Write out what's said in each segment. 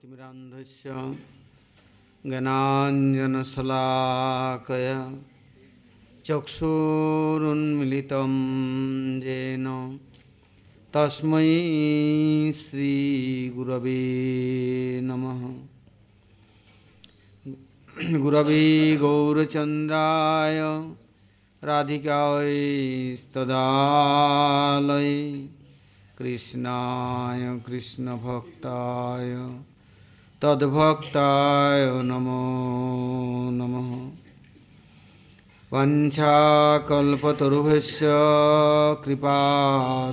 तिमिरान्धस्य ज्ञानाञ्जनशलाकय चक्षुरुन्मिलितं येन तस्मै श्रीगुरवे नमः। गुरवे गौरचन्द्राय राधिकायस्तदालय कृष्णाय कृष्णभक्ताय तद्भक्ताय नमो नमः वञ्छाकल्पतरुभ्यश्च कृपा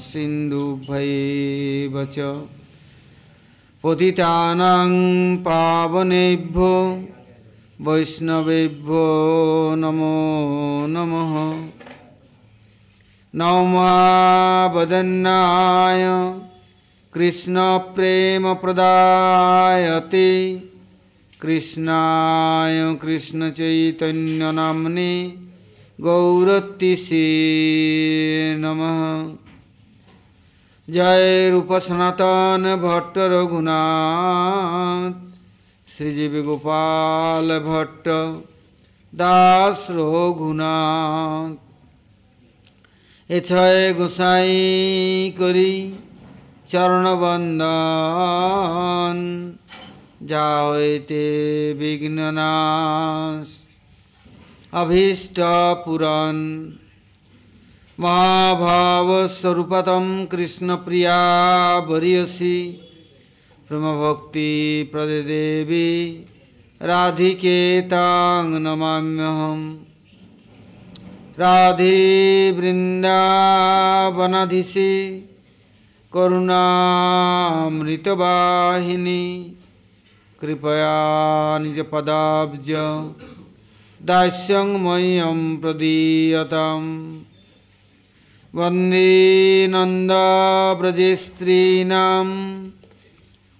सिन्धुभैव च पतितानां पावनेभ्यो वैष्णवेभ्यो नमो नमः नौमावदन्नाय কৃষ্ণপ্রেমপ্রদায়তে কৃষ্ণায় কৃষ্ণচৈতন্যনাম্নে গৌরতিষে নমঃ। জয় রূপসনাতন ভট্ট রঘুনাথ। শ্রীজীবী গোপাল ভট্ট দাস রঘুনাথ। এছয় গোসাই করি। চরণবন্দন যা হইতে বিঘ্ননাশ অভীষ্ট পুরন মহাভাবস্বরূপতম কৃষ্ণপ্রিয়া বরিয়সী ब्रह्मभक्ति प्रदेवी राधिके तां नमाम्यहं राधे वृन्दावनधिषे करुणामृतवाहिनी कृपया निज निजपदाब्ज दास्यं मह्यं प्रदीयतां वंदे नन्दाव्रजेस्त्रीणाम्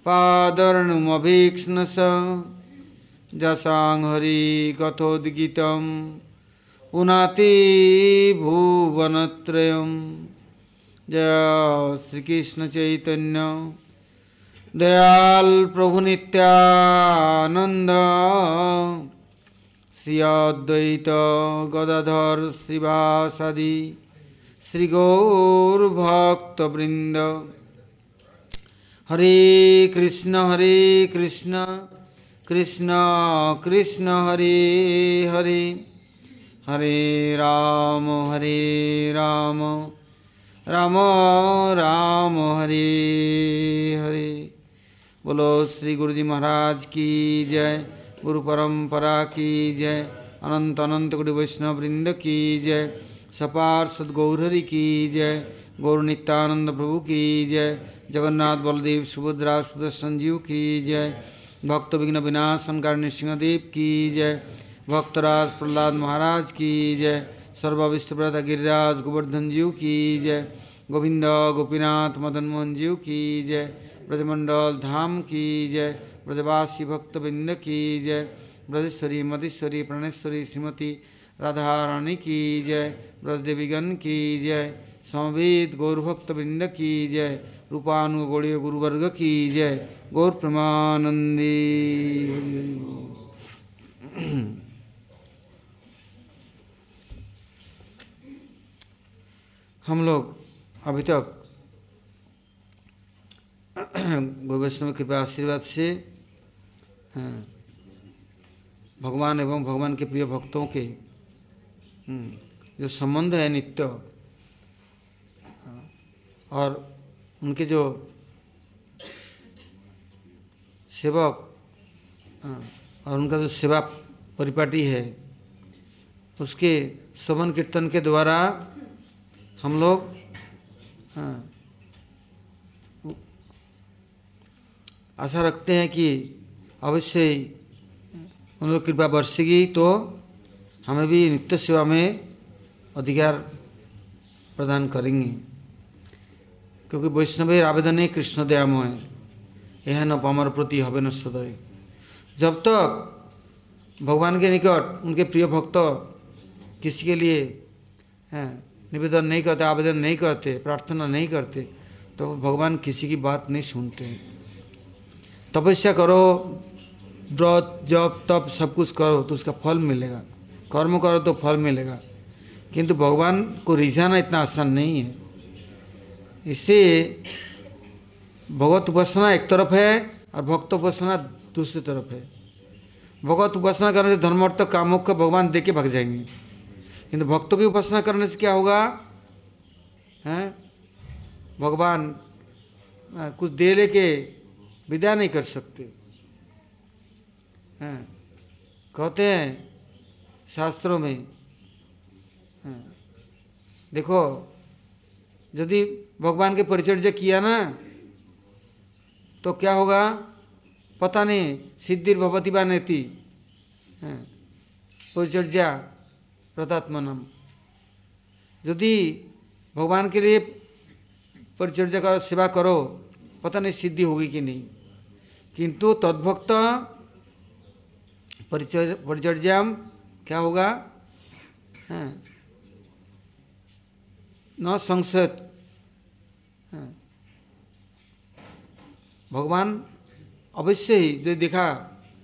पादर्णुमभीक्ष्णस जसाङ्हरि कथोद्गीतं पुनाति भुवनत्रयं जय श्रीकृष्णचैतन्य। दयाल प्रभुनित्यानन्द श्री अद्वैत गदाधर श्रीवासादि। श्रीगौरभक्तवृन्द। हरे कृष्ण हरे कृष्ण। कृष्ण कृष्ण, हरे हरे। हरे राम हरे राम राम। राम राम, हरे हरे। बोलो, श्री गुरु जी महाराज की जय, गुरु परंपरा की जय, अनंत अनंत गुरु वैष्णव वृंद की जय, सपार सदगौरहरि की जय, गौर नित्यानंद प्रभु की जय, जगन्नाथ बलदेव सुभद्रा सुदर्शन जीव की जय, भक्त विघ्न विनाशन कारणी सिंहदेव की जय भक्तराज प्रहलाद महाराज की जय सर्वविष्टव्रत गिरिराज गोवर्धन जीव की जय। गोविंद गोपीनाथ मदन मोहन जीव की जय। ब्रजमंडल धाम की जय। ब्रजवासी भक्तबिंद की जय। ब्रजेश्वरी मधेश्वरी प्रणेश्वरी, श्रीमती राधा रानी की जय। ब्रजदेवीगण की जय। समवेद गौरभक्तबिंद की जय। रूपानुगौड़ीय गुरुवर्ग की जय। गौर प्रमानंदी। हम लोग अभी तक गौ वैष्णव कृपा आशीर्वाद से भगवान एवं भगवान के प्रिय भक्तों के जो संबंध है नित्य और उनके जो सेवक और उनका जो सेवा परिपाटी है, उसके श्रवण कीर्तन के द्वारा हम लोग आशा रखते हैं कि अवश्य उन लोग कृपा बरसेगी तो हमें भी नित्य सेवा में अधिकार प्रदान करेंगे। क्योंकि वैष्णवेर आवेदन ही कृष्ण दयामय यह न पामर प्रति हवे न सदय। जब तक भगवान के निकट उनके प्रिय भक्त किसी के लिए निवेदन नहीं करते, आवेदन नहीं करते, प्रार्थना नहीं करते तो भगवान किसी की बात नहीं सुनते। तपस्या करो, व्रत, जप, तप सब कुछ करो तो उसका फल मिलेगा। कर्म करो तो फल मिलेगा। किंतु भगवान को रिझाना इतना आसान नहीं है। इसलिए भगवत उपासना एक तरफ़ है और भक्त उपासना दूसरी तरफ़ है। भगवत उपासना करने से धर्मार्थ कामों का भगवान दे के भाग जाएँगे। किंतु भक्तों की उपासना करने से क्या होगा? हैं? भगवान कुछ दे लेके विदा नहीं कर सकते। हैं? कहते हैं शास्त्रों में देखो, यदि भगवान के परिचर्या किया ना तो क्या होगा? पता नहीं सिद्धिर भगवती बा नेति परिचर्या प्रतात्मनम। यदि भगवान के लिए परिचर्या करो सेवा करो पता नहीं सिद्धि होगी कि नहीं। किंतु तद्भक्त परिचर्या परिचर्या क्या होगा? हैं, न संशय हैं, भगवान अवश्य ही जो देखा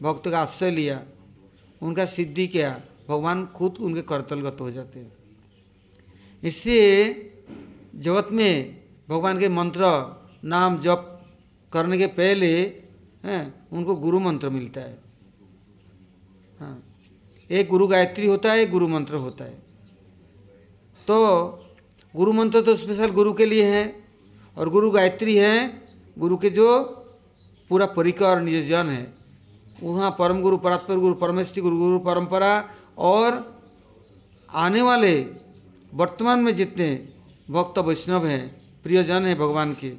भक्त का आश्रय लिया उनका सिद्धि क्या। भगवान खुद उनके करतलगत हो जाते हैं। इसलिए जगत में भगवान के मंत्र, नाम जप करने के पहले, हैं, उनको गुरु मंत्र मिलता है। हाँ एक गुरु गायत्री होता है, एक गुरु मंत्र होता है। तो गुरु मंत्र तो स्पेशल गुरु के लिए है, और गुरु गायत्री है, गुरु के जो पूरा परिकर निजन है। वहाँ परम गुरु, परात्पर गुरु, परमेश्वरी गुरु गुरु परंपरा और आने वाले वर्तमान में जितने भक्त वैष्णव हैं प्रियजन हैं भगवान के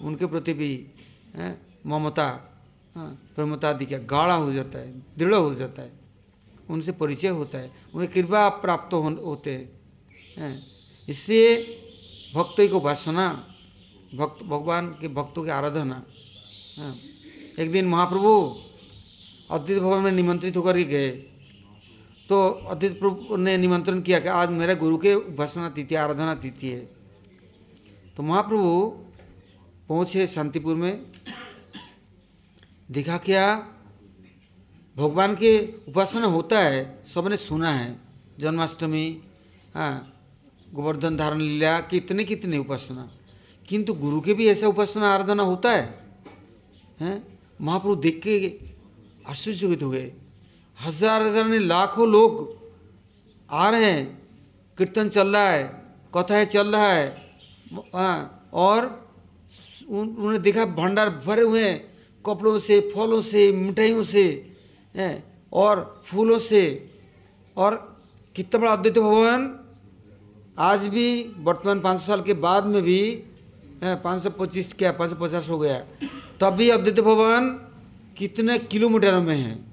उनके प्रति भी ममता प्रमता प्रेमता आदि का गाढ़ा हो जाता है दृढ़ हो जाता है उनसे परिचय होता है उन्हें कृपा प्राप्त हो, होते हैं इसलिए भक्तों को उपासना भक्त भगवान के भक्तों की आराधना हाँ। एक दिन महाप्रभु अद्वित भवन में निमंत्रित होकर के गए तो अद्वित प्रभु ने निमंत्रण किया कि आज मेरे गुरु के उपासना तिथि आराधना तिथि है। तो महाप्रभु पहुँचे शांतिपुर में, देखा क्या भगवान के उपासना होता है, सबने सुना है, जन्माष्टमी हाँ गोवर्धन धारण लीला, कितने कितने उपासना। किंतु गुरु के भी ऐसा उपासना, आराधना होता है, हैं? महाप्रभु देख के आश्चर्यचकित हो गए। हज़ार हज़ार ने लाखों लोग आ रहे हैं। कीर्तन चल रहा है कथाएँ चल रहा है हाँ, और उन्होंने देखा भंडार भरे हुए हैं कपड़ों से फलों से मिठाइयों से और फूलों से। और कितना बड़ा अद्वैत भवन। आज भी वर्तमान पाँच साल के बाद में भी पाँच सौ पच्चीस क्या पाँच सौ पचास हो गया। तब भी अद्वैत भवन कितने किलोमीटर में है।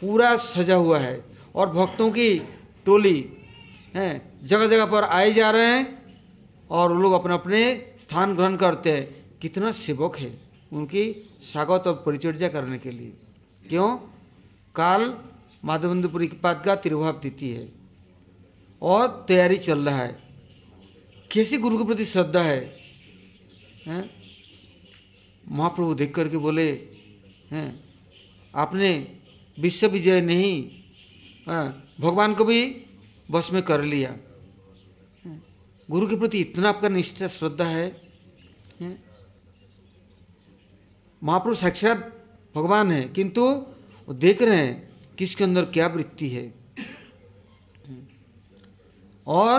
पूरा सजा हुआ है और भक्तों की टोली, हैं जगह जगह पर आए जा रहे हैं और लोग अपने अपने स्थान ग्रहण करते हैं। कितना सेवक है उनकी स्वागत और परिचर्या करने के लिए। क्यों? काल माधवेंद्रपुरी के पाद का तिरुभाव तिथि है और तैयारी चल रहा है। कैसी गुरु के प्रति श्रद्धा है? हैं? महाप्रभु देख करके बोले, हैं, आपने विश्व विजय नहीं। हाँ, भगवान को भी बस में कर लिया। गुरु के प्रति इतना आपका निष्ठा श्रद्धा है, महापुरुष महाप्रभु साक्षात भगवान है किंतु वो देख रहे हैं किसके अंदर क्या वृत्ति है और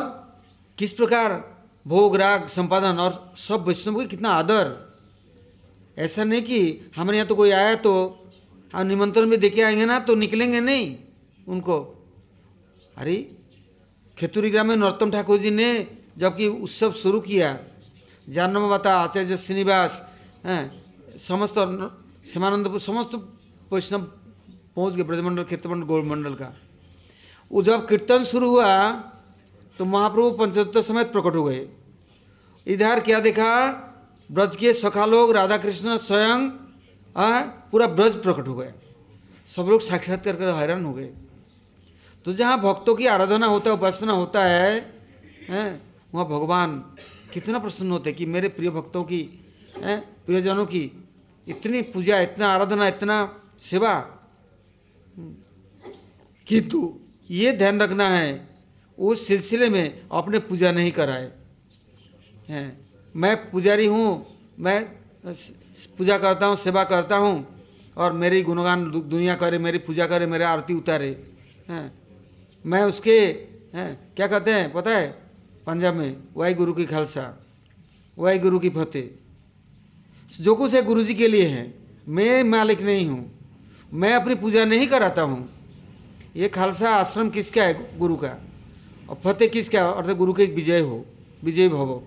किस प्रकार भोग राग संपादन और सब वैष्णव को कितना आदर। ऐसा नहीं कि हमारे यहाँ तो कोई आया तो हम निमंत्रण में देखे आएँगे ना तो निकलेंगे नहीं उनको। अरे, खेतुरी ग्राम में नरोत्तम ठाकुर जी ने जबकि उत्सव शुरू किया, जानम माता, आचार्य श्रीनिवास, हैं, समस्त श्यामानंदपुर समस्त वैष्णव पहुँच गए, ब्रजमंडल क्षेत्रमंडल गौर मंडल का। वो जब कीर्तन शुरू हुआ तो महाप्रभु पंचोत्तर समेत प्रकट हो गए। इधर क्या देखा? ब्रज के सखा लोग राधा कृष्ण स्वयं पूरा ब्रज प्रकट हो गया। सब लोग साक्षात्कार कर हैरान हो गए। तो जहाँ भक्तों की आराधना होता है, उपासना होता है, हैं, वहाँ भगवान कितना प्रसन्न होते कि मेरे प्रिय भक्तों की, हैं, प्रियजनों की इतनी पूजा, इतना आराधना, इतना सेवा। किंतु ये ध्यान रखना है, उस सिलसिले में अपने पूजा नहीं कराए। हैं, मैं पुजारी हूँ, मैं पूजा करता हूँ, सेवा करता हूँ और मेरी गुणगान दुनिया करे, मेरी पूजा करे, मेरे आरती उतारे। हैं। मैं उसके, हैं, क्या कहते हैं, पता है? पंजाब में वाई गुरु की खालसा वाई गुरु की फतेह। जो कुछ है गुरु जी के लिए है। मैं मालिक नहीं हूँ। मैं अपनी पूजा नहीं कराता हूँ। ये खालसा आश्रम किसका है गुरु का? और फतेह किसका अर्थात गुरु के विजय हो, विजय भव।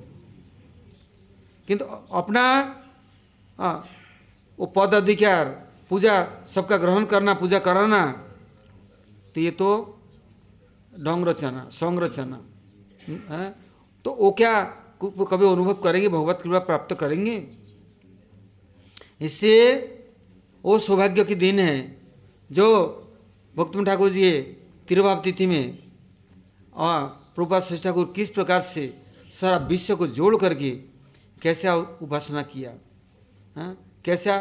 किंतु अपना आ, वो पद अधिकार पूजा सबका ग्रहण करना पूजा कराना। तो ये तो ढोंग रचना सौंग रचना। है? तो वो क्या कभी अनुभव करेंगे भगवत कृपा प्राप्त करेंगे? इससे वो सौभाग्य के दिन है जो भक्तम ठाकुर जी तिरुभाव तिथि में और प्रभुपाद श्री ठाकुर किस प्रकार से सारा विश्व को जोड़ करके कैसे उपासना किया। हाँ? कैसा?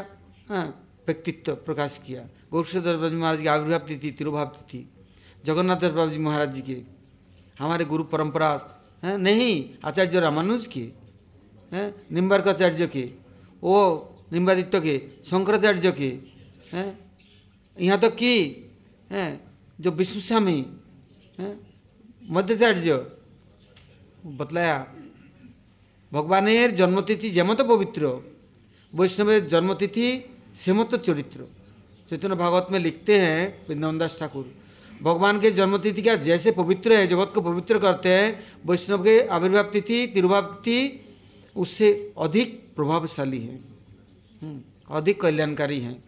हाँ, व्यक्तित्व प्रकाश किया। गोरक्षेश्वर बाबा महाराज की आविर्भाव तिथि, तिरुभाव तिथि। जगन्नाथ दास बाबा जी महाराज जी के। हमारे गुरु परंपरा हाँ, नहीं, आचार्य रामानुज के, हैं, निम्बार्काचार्य के, ओ निम्बादित्य के, शंकराचार्य के यहाँ तो कि जो विष्णु स्वामी मध्याचार्य, बतलाया भगवान जन्मतिथि जमत पवित्र। वैष्णवेर जन्मतिथि सेमत चरित्र। चैतन्य भागवत में लिखते हैं वृंदावन दास ठाकुर। भगवान के जन्मतिथि का जैसे पवित्र है जगत को पवित्र करते हैं वैष्णव के आविर्भाव तिथि तिरुभाव तिथि उससे अधिक प्रभावशाली है। हम्म, अधिक कल्याणकारी हैं।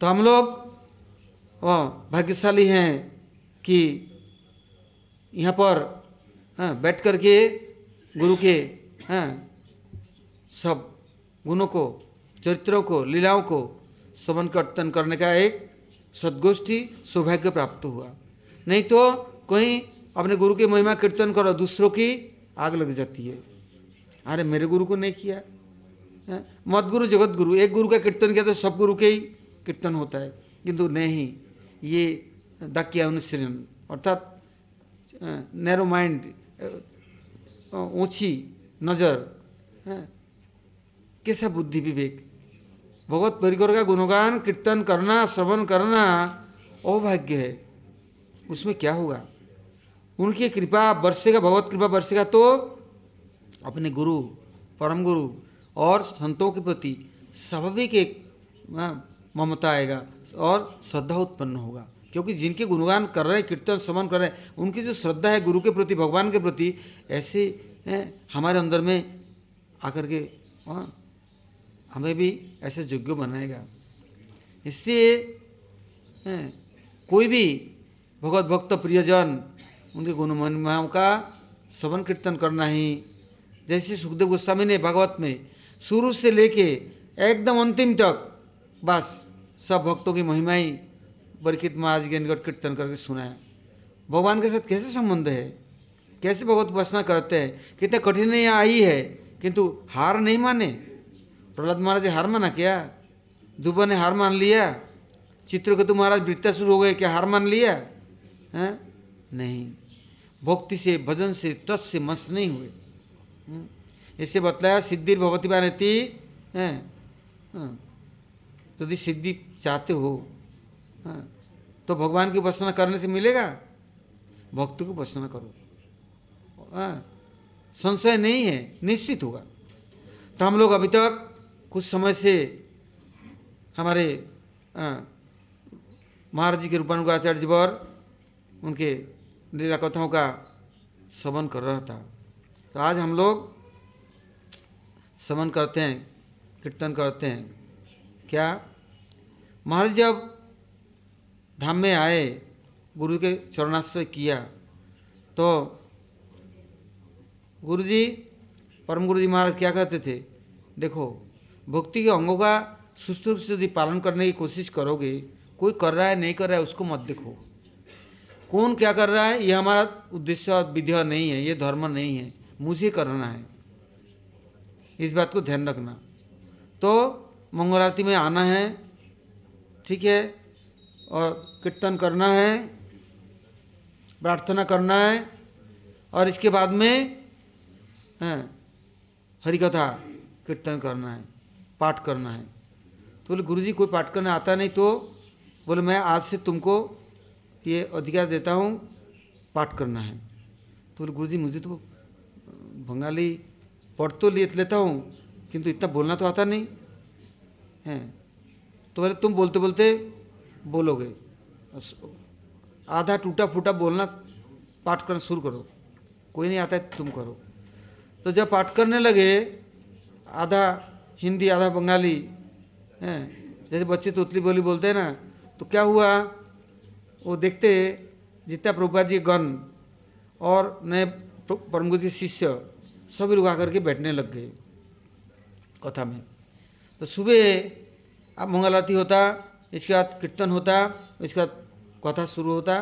तो हम लोग भाग्यशाली हैं कि यहाँ पर हाँ, बैठ करके गुरु के हैं सब गुणों को, चरित्रों को, लीलाओं को समन कर्तन करने का एक सदगोष्ठी सौभाग्य प्राप्त हुआ। नहीं तो कहीं अपने गुरु की महिमा कीर्तन करो, दूसरों की आग लग जाती है। अरे, मेरे गुरु को नहीं किया। है? मत गुरु जगत गुरु एक गुरु का कीर्तन किया तो सब गुरु के ही कीर्तन होता है। किंतु नहीं, ये दाक्या अनुसरण, अर्थात नैरो माइंड ऊँची नज़र कैसा बुद्धि विवेक? भगवत परिकर का गुणगान, कीर्तन करना, श्रवण करना, अभाग्य है। उसमें क्या होगा उनकी कृपा बरसेगा भगवत कृपा बरसेगा तो अपने गुरु, परम गुरु और संतों के प्रति स्वाभाविक एक ममता आएगा और श्रद्धा उत्पन्न होगा। क्योंकि जिनके गुणगान कर रहे हैं, कीर्तन, श्रवण कर रहे हैं, उनकी जो श्रद्धा है गुरु के प्रति, भगवान के प्रति, ऐसे हमारे अंदर में आकर के हमें भी ऐसे योग्य बनाएगा। इससे कोई भी भगवत भक्त, प्रियजन, उनके गुण महिमाओं का श्रवण कीर्तन करना ही। जैसे सुखदेव गोस्वामी ने भागवत में शुरू से लेके एकदम अंतिम तक बस सब भक्तों की महिमा ही परीक्षित महाराज के निकट कीर्तन करके सुनाया। भगवान के साथ कैसे संबंध है? कैसे भगवत उपासना करते हैं? कितने कठिनाइयाँ आई है, किंतु हार नहीं माने? प्रहलाद महाराज जी हार माना क्या? दुबा ने हार मान लिया। चित्रकेतु महाराज वृत्तासुर हो गए क्या हार मान लिया? है? नहीं। भक्ति से भजन से टच से मस्त नहीं हुए। ऐसे? बतलाया सिद्धि भगवती बानती है? यदि तो सिद्धि चाहते हो हाँ, तो भगवान की उपासना करने से मिलेगा। भक्त की उपासना करो। हाँ, संशय नहीं है निश्चित होगा। तो हम लोग अभी तक कुछ समय से हमारे महाराज जी के रूपानुगाचार्य वर उनके लीला कथाओं का श्रवण कर रहा था। तो आज हम लोग श्रवण करते हैं, कीर्तन करते हैं। क्या? महाराज जब धाम में आए, गुरु के चरणाश्रय किया तो गुरु जी, परम गुरु जी महाराज क्या कहते थे? देखो भक्ति के अंगों का सुष्ट रूप से यदि पालन करने की कोशिश करोगे कोई कर रहा है नहीं कर रहा है उसको मत देखो। कौन क्या कर रहा है ये हमारा उद्देश्य और विधि नहीं है ये धर्म नहीं है मुझे करना है। इस बात को ध्यान रखना। तो मंगल आरती में आना है ठीक है और कीर्तन करना है प्रार्थना करना है और इसके बाद में हाँ, हरि कथा कीर्तन करना है। पाठ करना है। तो बोले गुरु जी कोई पाठ करने आता नहीं तो? बोले, मैं आज से तुमको ये अधिकार देता हूँ, पाठ करना है। तो बोले गुरु जी मुझे तो बंगाली पढ़ तो ले, लेता हूँ, किंतु इतना बोलना तो आता नहीं। है? तो बोले, तुम बोलते बोलते बोलोगे। आधा टूटा फूटा बोलना, पाठ करना शुरू करो। कोई नहीं आता है, तुम करो। तो जब पाठ करने लगे, आधा हिंदी, आधा बंगाली। हैं? जैसे बच्चे तोतली बोली बोलते हैं ना तो क्या हुआ? वो देखते जितना प्रभुपाद जी गण और नए परमगुरु जी शिष्य, सभी लोग आकर के बैठने लग गए कथा में। तो सुबह अब मंगल आरती होता, इसके बाद कीर्तन होता, इसके बाद कथा शुरू होता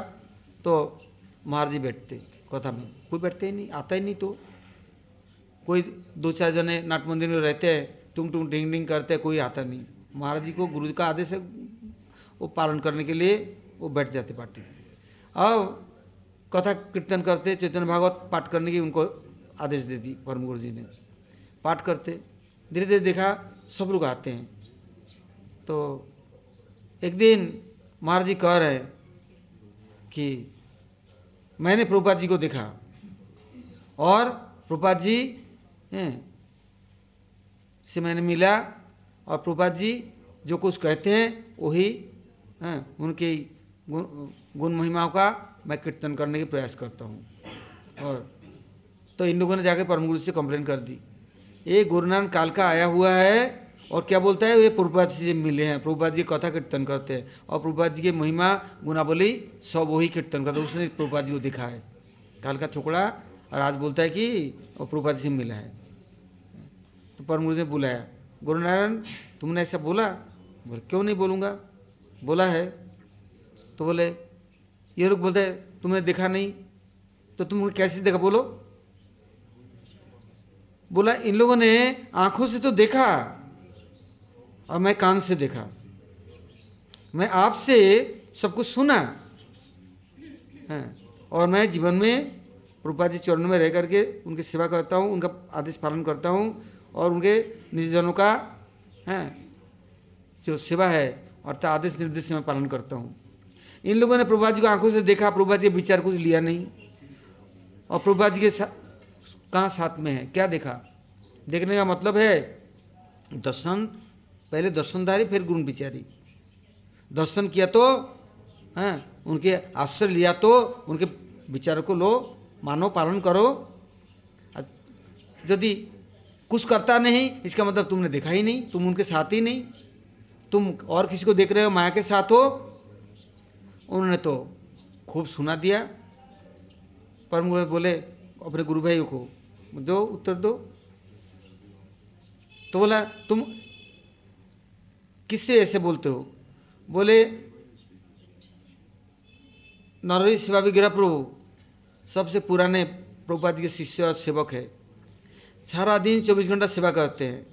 तो महाराज जी बैठते कथा में। कोई बैठते ही नहीं, आता ही नहीं तो। कोई दो चार जने नाट मंदिर में रहते हैं टुंग टुंग टिंग टिंग करते, कोई आता नहीं। महाराज जी को गुरु का आदेश है, वो पालन करने के लिए वो बैठ जाते पार्टी अब कथा कीर्तन करते, चैतन्य भागवत पाठ करने की उनको आदेश दे दी परम गुरु जी ने। पाठ करते, धीरे धीरे देखा सब लोग आते हैं। तो एक दिन महाराज जी कह रहे कि, मैंने प्रभुपाद जी को देखा और प्रभुपाद जी से मैंने मिला और प्रभुपाद जी जो कुछ कहते हैं, वही, हैं, उनकी गुण गुण महिमाओं का मैं कीर्तन करने की प्रयास करता हूँ। और तो इन लोगों ने जाके परम गुरु से कंप्लेन कर दी। ये गुरु नानक काल का आया हुआ है और क्या बोलता है, ये प्रभुपाद जी से मिले हैं। प्रभुपाद जी कथा कीर्तन करते हैं और प्रभुपाद जी की महिमा गुनाबली सब वही कीर्तन करते उसने प्रभुपाद जी को दिखा है काल का छोकड़ा, और आज बोलता है कि प्रभुपाद जी से मिला है। परम गुरु ने बुलाया गुरु नारायण तुमने ऐसा बोला? बोले, क्यों नहीं बोलूँगा? बोला है। तो बोले, ये लोग बोलते तुमने देखा नहीं? तो तुम कैसे देखा? बोलो। बोला, इन लोगों ने आँखों से तो देखा और मैं कान से देखा। मैं आपसे सब कुछ सुना। है। और मैं जीवन में रूपा जी चरणों में रह करके उनकी सेवा करता हूँ, उनका आदेश पालन करता हूँ। और उनके निर्जनों का है जो सेवा है अर्थात आदेश निर्देश मैं पालन करता हूँ। इन लोगों ने प्रभुपा जी को आँखों से देखा प्रभुपा जी विचार कुछ लिया नहीं। और प्रभुपा जी के सा, कहाँ साथ में है? क्या देखा? देखने का मतलब है दर्शन पहले दर्शनदारी फिर गुण विचारी। दर्शन किया तो हाँ, उनके आश्रय लिया तो उनके विचारों को लो मानो पालन करो। यदि कुछ करता नहीं, इसका मतलब तुमने देखा ही नहीं, तुम उनके साथ ही नहीं। तुम और किसी को देख रहे हो, माया के साथ हो, उन्होंने तो खूब सुना दिया। परम गुरु बोले, अपने गुरु भाइयों को दो उत्तर दो। तो बोला, तुम किससे ऐसे बोलते हो? बोले नरहरी सेवा विग्रह प्रभु सबसे पुराने प्रभुपाद के शिष्य और सेवक है। सारा दिन चौबीस घंटा सेवा करते हैं।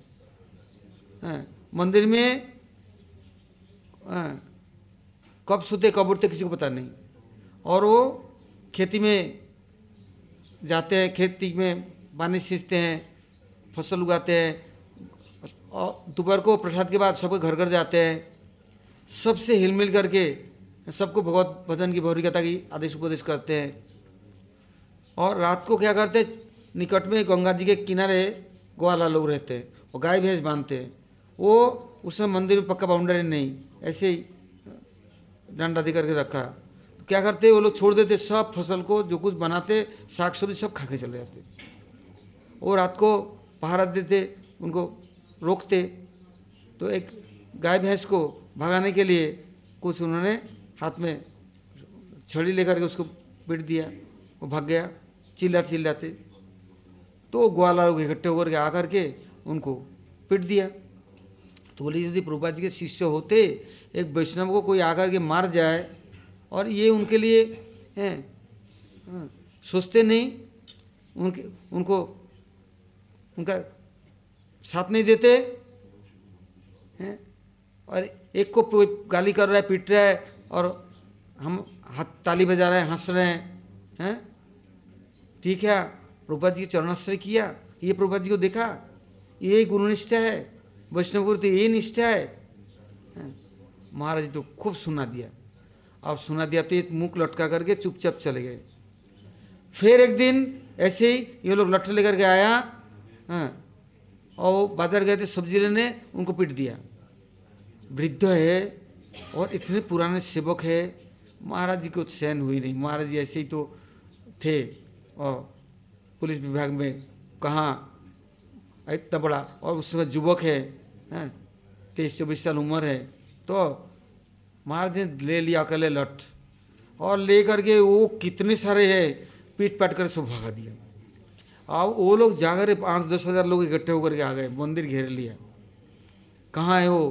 हाँ, मंदिर में हाँ, कब सोते कब उठते किसी को पता नहीं। और वो खेती में जाते हैं खेती में पानी सींचते हैं फ़सल उगाते हैं और दोपहर को प्रसाद के बाद सबके घर घर जाते हैं। सबसे हिलमिल करके सबको भगवत भजन की भौरी कथा की आदेश उपदेश करते हैं। और रात को क्या करते निकट में गंगा जी के किनारे ग्वाला लोग रहते हैं वो गाय भैंस बांधते। हैं वो उसमें मंदिर में पक्का बाउंड्री नहीं, ऐसे ही डंडा दे करके रखा। तो क्या करते, वो लोग छोड़ देते सब फ़सल को, जो कुछ बनाते साग सब्ज़ी सब खा के चले जाते। वो रात को पहाड़ा देते, उनको रोकते। तो एक गाय भैंस को भगाने के लिए कुछ उन्होंने हाथ में छड़ी लेकर के उसको पीट दिया, वो भाग गया चिल्ला चिल्लाते तो ग्वाला लोग इकट्ठे होकर के आकर के उनको पीट दिया। तो बोले यदि प्रभुपाद जी के शिष्य होते एक वैष्णव को कोई आकर के मार जाए और ये उनके लिए हैं हाँ, सोचते नहीं उनके उनको उनका साथ नहीं देते हैं और एक को कोई गाली कर रहा है पीट रहा है और हम हाथ ताली बजा रहे हैं हंस रहे हैं हैं ठीक है प्रभुपाद जी के चरणाश्रय किया, ये प्रभुपाद जी को देखा, ये गुरु निष्ठा है, वैष्णव गुरु तो ये निष्ठा है। महाराज जी तो खूब सुना दिया। अब सुना दिया तो एक मुख लटका करके चुपचाप चले गए। फिर एक दिन ऐसे ही ये लोग लट्ठे लेकर के आया हाँ और बाज़ार गए थे, सब्ज़ी लेने, उनको पीट दिया। वृद्ध है और इतने पुराने सेवक है, महाराज जी को चैन हुई नहीं। महाराज जी ऐसे ही तो थे, और पुलिस विभाग में कहाँ इतना बड़ा और उस समय युवक है तेईस, चौबीस साल उम्र है तो महाराज ने ले लिया, अकेले लठ और ले करके वो कितने सारे है, पीट पाट कर सब भगा दिया। अब वो लोग जाकर पाँच, दस हज़ार लोग इकट्ठे होकर के आ गए, मंदिर घेर लिया। कहाँ है वो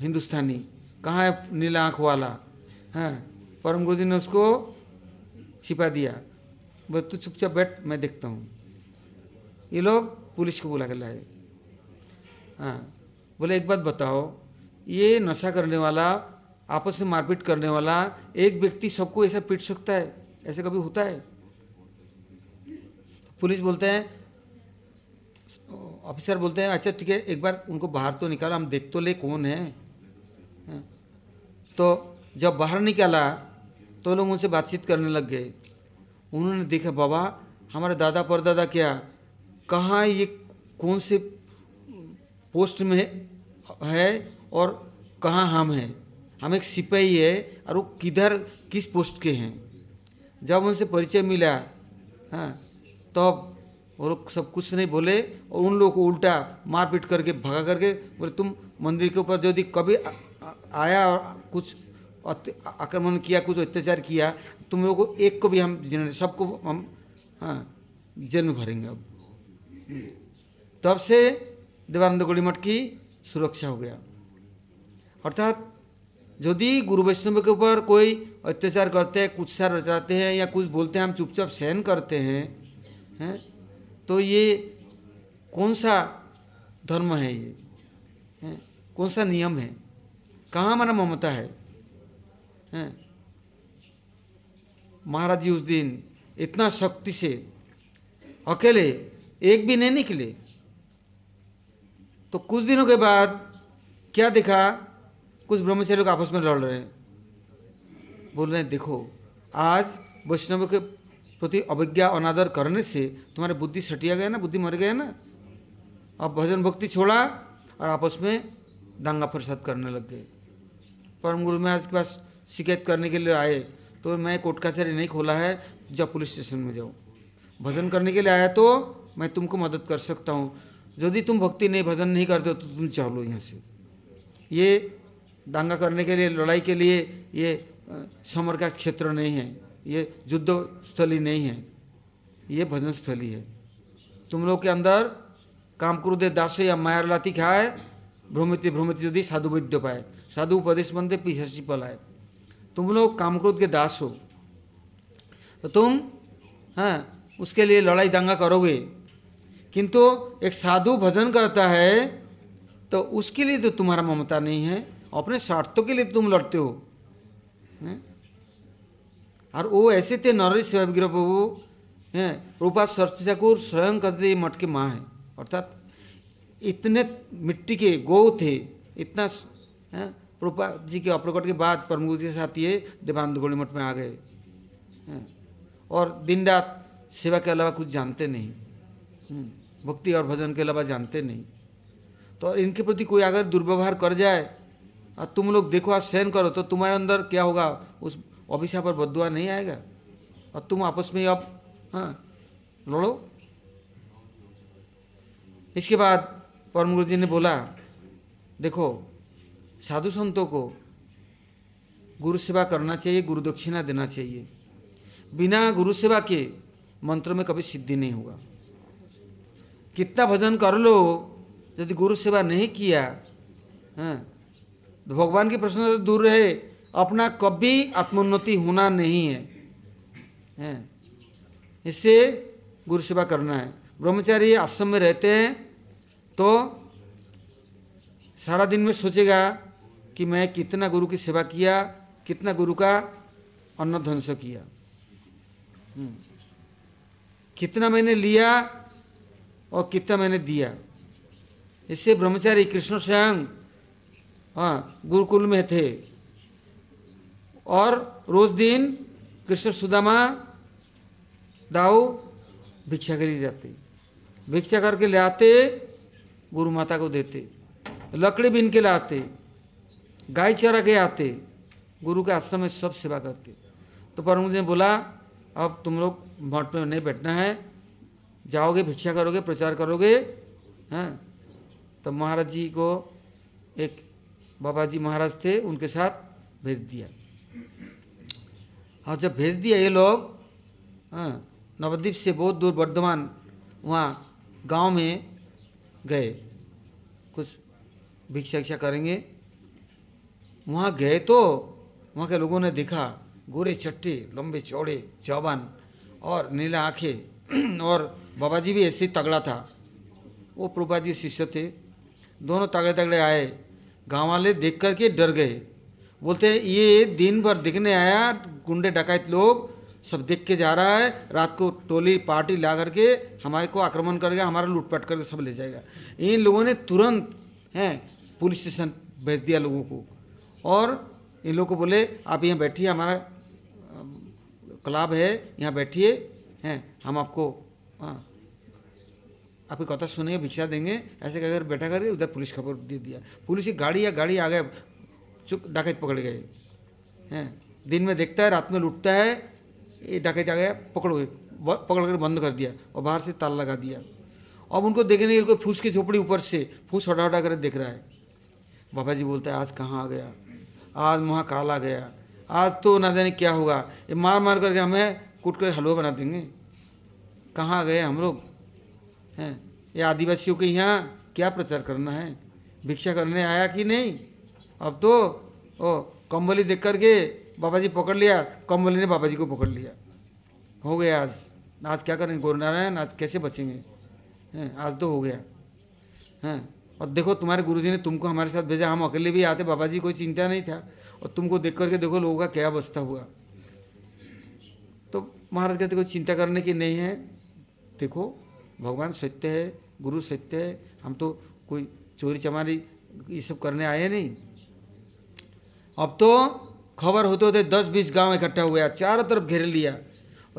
हिंदुस्तानी? कहाँ है नीला आँख वाला? हैं, परम गुरु जी ने उसको छिपा दिया। बस तू चुपचाप बैठ, मैं देखता हूँ। ये लोग पुलिस को बुला के लाए। हाँ बोले, एक बात बताओ, ये नशा करने वाला, आपस में मारपीट करने वाला, एक व्यक्ति सबको ऐसा पीट सकता है? ऐसे कभी होता है? पुलिस बोलते हैं, ऑफिसर बोलते हैं अच्छा ठीक है, एक बार उनको बाहर तो निकाला, हम देख तो ले कौन है? हाँ। तो जब बाहर निकाला तो लोग उनसे बातचीत करने लग गए। उन्होंने देखा, बाबा, हमारे दादा परदादा क्या, कहाँ ये कौन से पोस्ट में है और कहाँ हम हैं? हम एक सिपाही है और वो किधर, किस पोस्ट के हैं? जब उनसे परिचय मिला हाँ तब तो वो लोग सब कुछ नहीं बोले और उन लोगों को उल्टा मारपीट करके, भगा करके, बोले, तुम मंदिर के ऊपर यदि कभी आया और कुछ आक्रमण किया, कुछ अत्याचार किया, तुम लोगों को एक को भी हम जीने सबको हम हाँ जेल में भरेंगे अब। तब से देवानंद गोड़ी मठ की सुरक्षा हो गया। अर्थात, यदि गुरु वैष्णव के ऊपर कोई अत्याचार करते हैं, कुछ सार रचाते हैं, या कुछ बोलते हैं, हम चुपचाप सहन करते हैं हैं तो ये कौन सा धर्म है ये? है? कौन सा नियम है? कहाँ हमारा ममता है? हैं महाराज जी उस दिन इतना शक्ति से अकेले एक भी नहीं निकले। तो कुछ दिनों के बाद क्या देखा? कुछ ब्रह्मचारी लोग आपस में लड़ रहे हैं। बोल रहे हैं, देखो, आज वैष्णव के प्रति अवज्ञा अनादर करने से तुम्हारे बुद्धि सटिया गया ना, बुद्धि मर गया ना। अब भजन भक्ति छोड़ा और आपस में दंगा फरसाद करने लग गए। परम गुरु महाराज के पास शिकायत करने के लिए आए तो मैं कोर्ट कचहरी नहीं खोला है, जब पुलिस स्टेशन में जाओ भजन करने के लिए आया तो मैं तुमको मदद कर सकता हूँ। यदि तुम भक्ति नहीं, भजन नहीं करते तो तुम चलो यहाँ से। ये दांगा करने के लिए, लड़ाई के लिए ये समर का क्षेत्र नहीं है, ये युद्ध स्थली नहीं है, ये भजन स्थली है। तुम लोग के अंदर काम क्रोधे दासो या मायर लाती खाए भ्रमित भ्रमित यदि साधु वैद्य पाए, साधु उपदेश बनते पिछासी पलाए। तुम लोग काम क्रोध के दास हो। तो तुम हाँ उसके लिए लड़ाई दंगा करोगे। किंतु एक साधु भजन करता है तो उसके लिए तो तुम्हारा ममता नहीं है, अपने स्वार्थों के लिए तुम लड़ते हो। है? और वो ऐसे थे सेवा विग्रह प्रभु, हैं, रूपा सरसी ठाकुर स्वयं कहते मठ के माँ हैं। अर्थात इतने मिट्टी के गौ थे, इतना, हैं रूपा जी के अप्रकट के बाद परम गुरु जी के साथ ये देवानंद गौड़ी मठ में आ गए। हैं। और दिन रात सेवा के अलावा कुछ जानते नहीं। भक्ति और भजन के अलावा जानते नहीं। तो इनके प्रति कोई अगर दुर्व्यवहार कर जाए, और तुम लोग देखो आज सहन करो तो तुम्हारे अंदर क्या होगा? उस अभिशा पर बदुआ नहीं आएगा? और तुम आपस में अब हाँ लड़ो? इसके बाद परम गुरु जी ने बोला, देखो साधु संतों को गुरु सेवा करना चाहिए, गुरु दक्षिणा देना चाहिए। बिना गुरु सेवा के मंत्र में कभी सिद्धि नहीं होगा। कितना भजन कर लो, यदि गुरु सेवा नहीं किया हाँ तो भगवान की प्रश्न से दूर रहे, अपना कभी आत्मोन्नति होना नहीं है। हैं, इससे गुरु सेवा करना है। ब्रह्मचारी आश्रम में रहते हैं तो सारा दिन में सोचेगा कि मैं कितना गुरु की सेवा किया, कितना गुरु का अन्न ध्वंस किया। हम्म। कितना मैंने लिया और कितना मैंने दिया। इससे ब्रह्मचारी कृष्ण स्वयं हाँ गुरुकुल में थे। और रोज दिन कृष्ण सुदामा दाऊ भिक्षा के लिए जाते। भिक्षा करके ले आते गुरु माता को देते। लकड़ी बीन के लाते। गाय चरा के आते, गुरु के आश्रम में सब सेवा करते। तो पर ने बोला, अब तुम लोग मठ में नहीं बैठना है। जाओगे, भिक्षा करोगे, प्रचार करोगे, हैं? तो महाराज जी को एक बाबा जी महाराज थे, उनके साथ भेज दिया। और जब भेज दिया ये लोग हाँ नवद्वीप से बहुत दूर वर्धमान, वहाँ गाँव में गए। कुछ भिक्षा भिक्षा करेंगे। वहाँ गए तो वहाँ के लोगों ने देखा, गोरे चट्टे, लंबे चौड़े जवान और नीला आँखें। और बाबा जी भी ऐसे तगड़ा था। वो प्रभा जी शिष्य थे। दोनों तगड़े तगड़े आए। गाँव वाले देख करके डर गए। बोलते ये दिन भर दिखने आया, गुंडे डकायत लोग, सब देख के जा रहा है। रात को टोली, पार्टी ला करके हमारे को आक्रमण करेगा हमारा लूटपाट करके सब ले जाएगा। इन लोगों ने तुरंत, हैं, पुलिस स्टेशन भेज दिया लोगों को। और इन लोग को बोले, आप यहाँ बैठिए, हमारा क्लब है, यहाँ बैठिए, हैं, हम आपको हाँ आपकी कथा सुनेंगे, भिक्षा देंगे, ऐसे कहकर बैठा करके उधर पुलिस खबर दे दिया। पुलिस की गाड़ी या गाड़ी आ गए चुप डाकैत पकड़ गए, हैं, दिन में देखता है, रात में लुटता है, ये डकैत आ गया पकड़ पकड़ो पकड़ कर बंद कर दिया और बाहर से ताल लगा दिया। अब उनको देखने के लिए कोई फूस की झोपड़ी ऊपर से, फूस हटा हटा कर देख रहा है। बाबा जी बोलता है, आज कहाँ आ गया? आज वहाँ काला गया। आज तो ना जाने क्या होगा। ये मार मार करके हमें कूट कर हलवा बना देंगे। कहाँ गए हम लोग? हैं? ये आदिवासियों के यहाँ क्या प्रचार करना है? भिक्षा करने आया कि नहीं? अब तो ओ, कम्बली देख करके बाबा जी पकड़ लिया। कम्बली ने बाबा जी को पकड़ लिया। हो गया आज। आज क्या करेंगे? गोर नारायण आज कैसे बचेंगे? हैं? आज तो हो गया। हैं? और देखो तुम्हारे गुरुजी ने तुमको हमारे साथ भेजा, हम अकेले भी आते बाबा जी कोई चिंता नहीं था। और तुमको देख करके देखो लोगों का क्या अवस्था हुआ। तो महाराज कहते, कोई चिंता करने की नहीं है। देखो, भगवान सत्य है, गुरु सत्य है, हम तो कोई चोरी चमारी ये सब करने आए नहीं। अब तो खबर होते होते दस बीस गाँव इकट्ठा हो गया, चारों तरफ़ घेर लिया।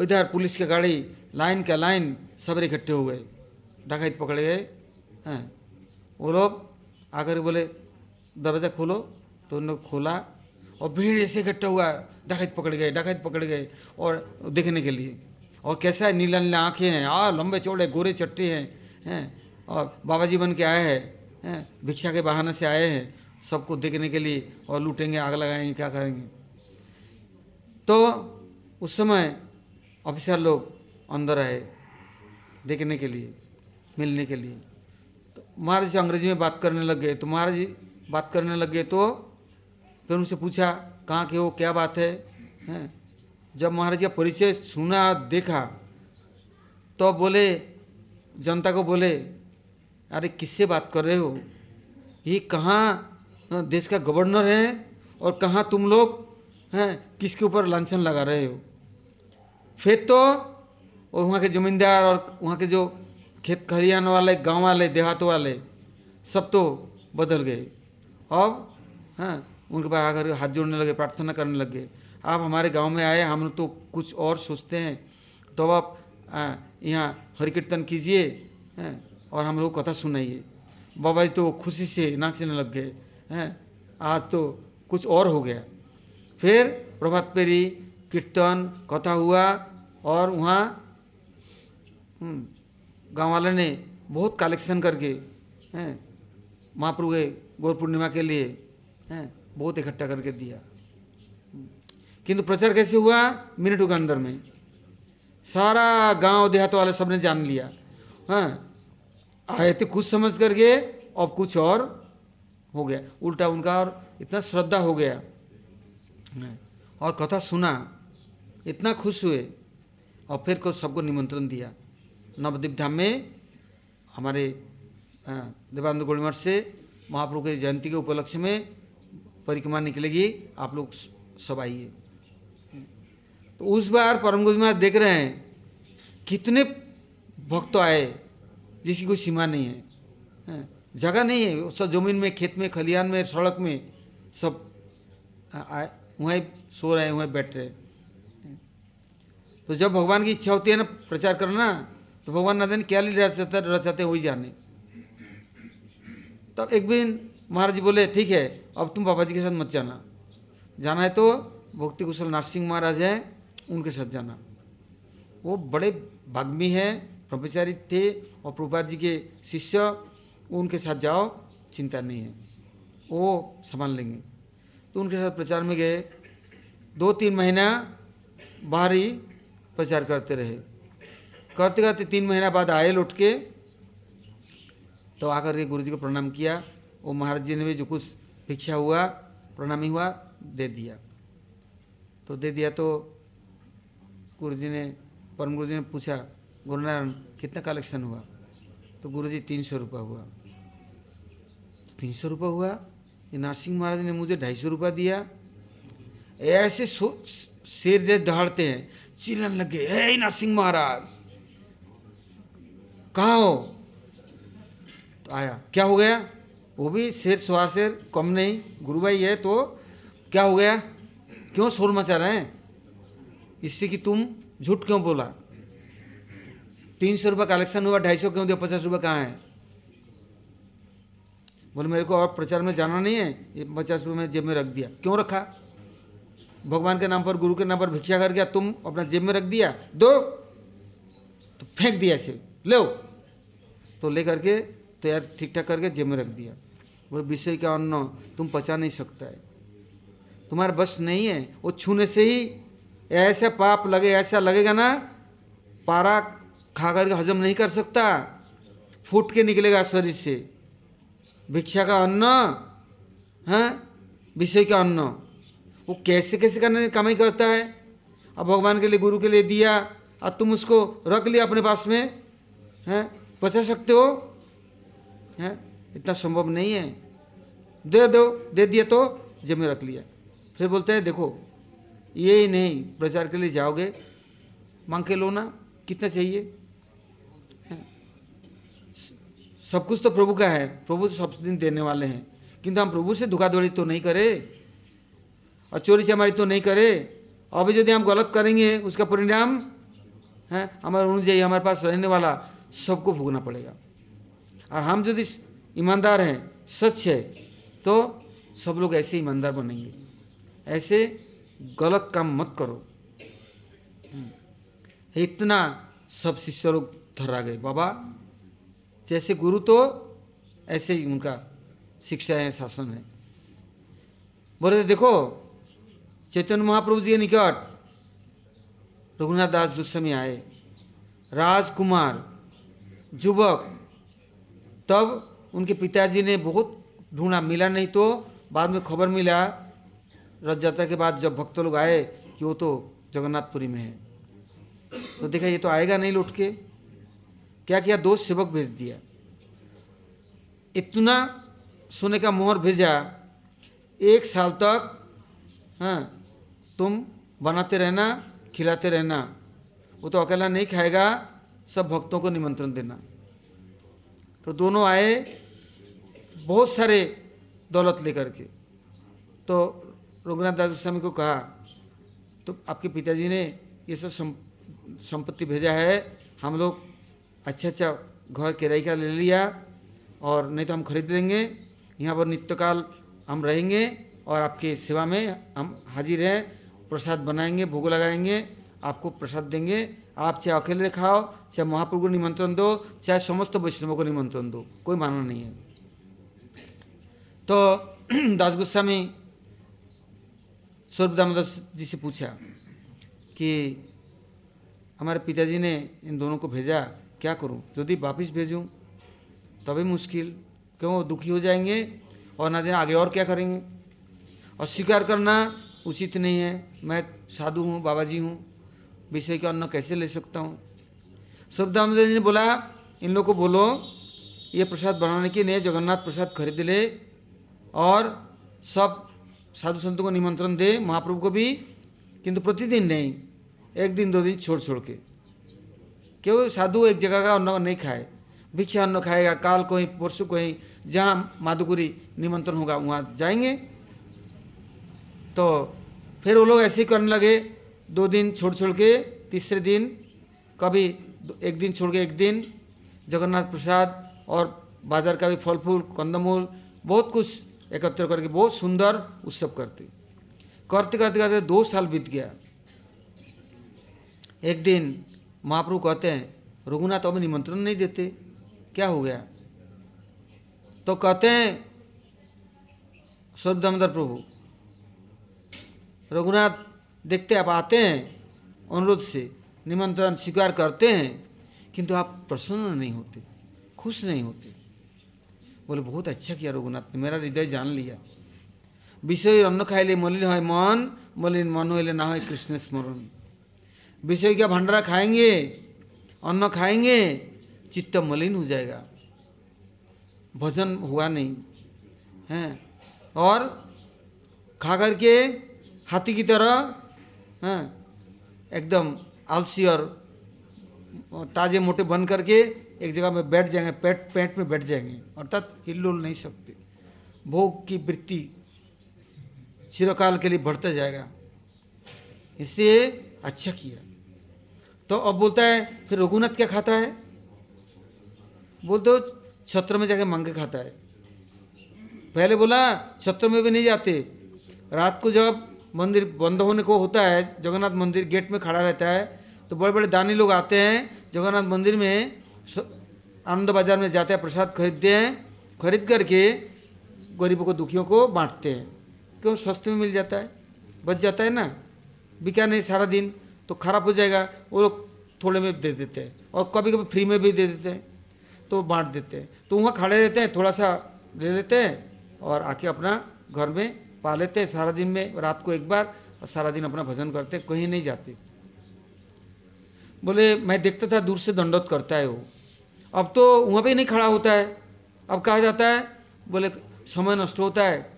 इधर पुलिस की गाड़ी, लाइन का लाइन, सब इकट्ठे हो गए। डकैत पकड़े गए, हैं। वो लोग आकर बोले, दरवाज़ा खोलो। तो उन लोग खोला और भीड़ ऐसे इकट्ठा हुआ, डकैत पकड़ गए, डकैत पकड़ गए और देखने के लिए। और कैसा है, नीला नीला आँखें हैं, और लंबे चौड़े गोरे चट्टे हैं हैं, और बाबा जी बन के आए हैं हैं, भिक्षा के बहाने से आए हैं, सबको देखने के लिए और लूटेंगे, आग लगाएँगे, क्या करेंगे? तो उस समय ऑफिसर लोग अंदर आए, देखने के लिए, मिलने के लिए। महाराज जी अंग्रेज़ी में बात करने लग गए तो महाराज बात करने लग गए तो फिर उनसे पूछा, कहाँ के हो, क्या बात है? हैं? जब महाराज का परिचय सुना, देखा तो बोले, जनता को बोले, अरे, किससे बात कर रहे हो? ये कहाँ देश का गवर्नर है और कहाँ तुम लोग, हैं, किसके ऊपर लाछन लगा रहे हो? फिर तो और वहाँ के ज़मींदार और वहाँ के जो खेत खलिहान वाले गाँव वाले देहात वाले सब तो बदल गए। अब हाँ उनके पास आकर हाथ जोड़ने लगे प्रार्थना करने लगे आप हमारे गाँव में आए हम तो कुछ और सोचते हैं। तो आप यहाँ हरि कीर्तन कीजिए और हम लोग कथा सुनाइए। बाबा जी तो खुशी से नाचने लग गए हैं आज तो कुछ और हो गया। फिर प्रभात पेरी कीर्तन कथा हुआ और वहाँ हम्म, गाँव वाले ने बहुत कलेक्शन करके, हैं, महाप्रभु गए गौर पूर्णिमा के लिए, हैं, बहुत इकट्ठा करके दिया। किंतु प्रचार कैसे हुआ? मिनटों के अंदर में। सारा गाँव देहात वाले सबने जान लिया। हाँ आए थे कुछ समझ करके, अब कुछ और हो गया। उल्टा उनका और इतना श्रद्धा हो गया। और कथा सुना, इतना खुश हुए, और फिर को सबको निमंत्रण दिया। नवद्वीप धाम में हमारे देवानंद गोलमठ से महाप्रभु के जयंती के उपलक्ष्य में परिक्रमा निकलेगी। आप लोग सब आइए। तो उस बार परम गुरु महाराज देख रहे हैं, कितने भक्त आए, जिसकी कोई सीमा नहीं है। जगह नहीं है सब ज़मीन में, खेत में खलिहान में, सड़क में, सब आए, वहीं सो रहे हैं, वहीं बैठ रहे हैं। तो जब भगवान की इच्छा होती है ना प्रचार करना तो भगवान नारायण क्या लीला रचाते रचाते वही जाने तब एक दिन महाराज जी बोले, ठीक है, अब तुम बाबा जी के साथ मत जाना। जाना है तो भक्ति कुशल नरसिंह महाराज हैं, उनके साथ जाना। वो बड़े भाग्मी हैं, ब्रह्मचारी थे और प्रभुपाद जी के शिष्य, उनके साथ जाओ, चिंता नहीं है। वो संभाल लेंगे। तो उनके साथ प्रचार में गए। दो तीन महीना बाहर ही प्रचार करते रहे। करते करते तीन महीना बाद आए लौट के तो आकर के गुरु जी को प्रणाम किया। वो महाराज जी ने भी जो कुछ भिक्षा हुआ, प्रणामी हुआ, दे दिया। तो दे दिया तो गुरु जी ने, परम गुरु जी ने पूछा गुरु नारायण कितना कलेक्शन हुआ? तो गुरु जी तीन सौ रुपये हुआ। तो तीन सौ रुपया हुआ? ये नरसिंह महाराज ने मुझे ढाई सौ रुपया दिया। ऐसे शेर जैसे दहाड़ते हैं, चिल्लाने लग गए हे नरसिंह महाराज कहाँ हो? तो आया। क्या हो गया? वो भी शेर सवार शेर, कम नहीं। गुरु भाई है तो क्या हो गया? क्यों शोर मचा रहे हैं? इससे कि तुम झूठ क्यों बोला? तीन सौ रुपये कलेक्शन हुआ, ढाई सौ क्यों दिया? पचास रुपये कहाँ है? बोले, मेरे को और प्रचार में जाना नहीं है। ये पचास रुपये में जेब में रख दिया। क्यों रखा? भगवान के नाम पर, गुरु के नाम पर भिक्षा कर गया, तुम अपना जेब में रख दिया, दो तो फेंक दिया इसे। लो। तो ले करके तैयार ठीक ठाक करके जेब में रख दिया। बोले, विषय का अन्न? तुम पचा नहीं सकता है। तुम्हारा बस नहीं है, वो छूने से ही ऐसा पाप लगे, ऐसा लगेगा ना, पारा खा करके हजम नहीं कर सकता। फूट के निकलेगा शरीर से। भिक्षा का अन्न, है, विषय का अन्न। वो कैसे कैसे करने कमाई करता है? अब भगवान के लिए, गुरु के लिए दिया और तुम उसको रख लिया अपने पास में, हैं बचा सकते हो? हैं? इतना संभव नहीं है। दे दो, दे दिया तो जब में रख लिया। फिर बोलते हैं, देखो, ये ही नहीं, प्रचार के लिए जाओगे। मांग के लो ना, कितना चाहिए? सब कुछ तो प्रभु का है। प्रभु सब दिन देने वाले हैं। किंतु हम प्रभु से धोखाधड़ी तो नहीं करे, और चोरी चमारी तो नहीं करे। अभी यदि हम गलत करेंगे, उसका परिणाम, है? हमारे अनुजाई हमारे पास रहने वाला सबको भोगना पड़ेगा। और हम यदि ईमानदार हैं, सच है तो सब लोग ऐसे ईमानदार बनेंगे। ऐसे गलत काम मत करो। इतना सब शिष्य लोग धरा गए। बाबा, जैसे गुरु तो ऐसे ही उनका शिक्षा है, शासन है। बोले, देखो, चैतन्य महाप्रभु जी के निकट रघुनाथ दास गोस्वामी आए। राजकुमार युवक तब उनके पिताजी ने बहुत ढूंढा, मिला नहीं तो बाद में खबर मिला रथ यात्रा के बाद जब भक्त लोग आए कि वो तो जगन्नाथपुरी में है। तो देखा, ये तो आएगा नहीं लौट के। क्या किया? दो सेवक भेज दिया। इतना सोने का मोहर भेजा, एक साल तक हाँ तुम बनाते रहना, खिलाते रहना। वो तो अकेला नहीं खाएगा। सब भक्तों को निमंत्रण देना। तो दोनों आए, बहुत सारे दौलत लेकर के। तो रघुनाथ दास गोस्वामी को कहा तो आपके पिताजी ने ये सब संपत्ति भेजा है, हम लोग अच्छा अच्छा घर किराए का ले लिया और नहीं तो हम खरीद लेंगे। यहाँ पर नित्यकाल हम रहेंगे और आपके सेवा में हम हाजिर हैं, प्रसाद बनाएँगे, भोग लगाएँगे, आपको प्रसाद देंगे आप चाहे अकेले खाओ, चाहे महाप्रभु को निमंत्रण दो, चाहे समस्त वैष्णवों को निमंत्रण दो, कोई मानना नहीं है। तो दास गोस्वामी स्वरूप दामोदर जी से पूछा कि हमारे पिताजी ने इन दोनों को भेजा, क्या करूँ? यदि वापस भेजूं, तभी मुश्किल, क्यों? दुखी हो जाएँगे और ना दिन आगे और क्या करेंगे? और स्वीकार करना उचित नहीं है। मैं साधु हूँ बाबा जी हूँ विषय का अन्न कैसे ले सकता हूँ? दामोदर जी ने बोला, इन लोग को बोलो, ये प्रसाद बनाने के लिए जगन्नाथ प्रसाद खरीद ले और सब साधु संतों को निमंत्रण दे, महाप्रभु को भी, किंतु प्रतिदिन नहीं, एक दिन दो दिन छोड़ छोड़ के। क्यों? साधु एक जगह का अन्न नहीं खाए, भिक्षा अन्न खाएगा, काल को ही, परसों को ही, जहाँ माधुकुरी निमंत्रण होगा, वहाँ जाएँगे। तो फिर वो लोग ऐसे ही करने लगे दो दिन छोड़ छोड़ के तीसरे दिन, कभी एक दिन छोड़ के एक दिन, जगन्नाथ प्रसाद और बाज़ार का भी फल फूल कंदमूल, बहुत कुछ एकत्र करके बहुत सुंदर उत्सव करते। करते करते करते दो साल बीत गया। एक दिन महाप्रभु कहते हैं, रघुनाथ अभी निमंत्रण नहीं देते। क्या हो गया? तो कहते हैं स्वर्ग दामोदर प्रभु, रघुनाथ देखते आप आते हैं, अनुरोध से निमंत्रण स्वीकार करते हैं, किंतु आप प्रसन्न नहीं होते, खुश नहीं होते। बोले, बहुत अच्छा किया रघुनाथ ने मेरा हृदय जान लिया। विषय अन्न खाइले मलिन है मन, मलिन मन होले ना है कृष्ण स्मरण। विषय का भंडारा खाएँगे, अन्न खाएँगे, चित्त मलिन हो जाएगा। भजन हुआ नहीं, है? और खा करके हाथी की तरह हैं, एकदम आलसी और ताजे मोटे बन करके एक जगह में बैठ जाएँगे, पेट पेट में बैठ जाएँगे। अर्थात हिलडुल नहीं सकते। भोग की वृत्ति चिरकाल के लिए बढ़ता जाएगा। इसलिए अच्छा किया। तो अब बोलता है, फिर रघुनाथ क्या खाता है? बोलते हो, छत्र में जाके मांगे खाता है। पहले बोला, छत्र में भी नहीं जाते। रात को जब मंदिर बंद होने को होता है, जगन्नाथ मंदिर गेट में खड़ा रहता है तो बड़े बड़े दानी लोग आते हैं, जगन्नाथ मंदिर में आनंद बाज़ार में जाते हैं, प्रसाद खरीदते हैं, खरीद करके गरीबों को, दुखियों को बांटते हैं। क्यों? सस्ते में मिल जाता है, बच जाता है ना? बिका नहीं सारा दिन तो खराब हो जाएगा, वो लोग थोड़े में दे देते हैं, और कभी कभी फ्री में भी दे देते हैं तो बांट देते हैं। तो वहाँ खड़े रहते हैं, थोड़ा सा ले लेते हैं, और आके अपना घर में पा लेते हैं सारा दिन में रात को एक बार और सारा दिन अपना भजन करते कहीं नहीं जाते। बोले, मैं देखता था दूर से दंडोत करता है वो। अब तो वहाँ पे नहीं खड़ा होता है। अब कहा जाता है? बोले, समय नष्ट होता है।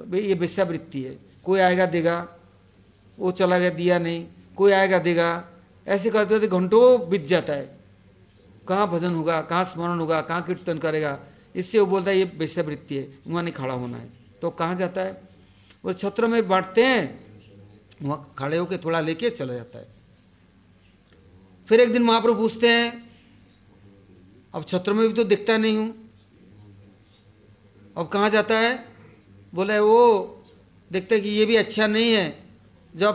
भाई, ये वेश्यावृत्ति है। कोई आएगा, देगा। वो चला गया, दिया नहीं। कोई आएगा, देगा। ऐसे करते करते घंटों बीत जाता है। कहाँ भजन होगा? कहाँ स्मरण होगा? कहाँ कीर्तन करेगा? इससे वो बोलता है, ये वेश्यावृत्ति है। वहाँ नहीं खड़ा होना है। तो कहाँ जाता है? वो छत्र में बांटते हैं, वहाँ खड़े होकर थोड़ा लेके चला जाता है। फिर एक दिन महाप्रभु पूछते हैं, अब छत्र में भी तो दिखता नहीं हूँ। अब कहाँ जाता है? बोले, वो देखते कि ये भी अच्छा नहीं है। जब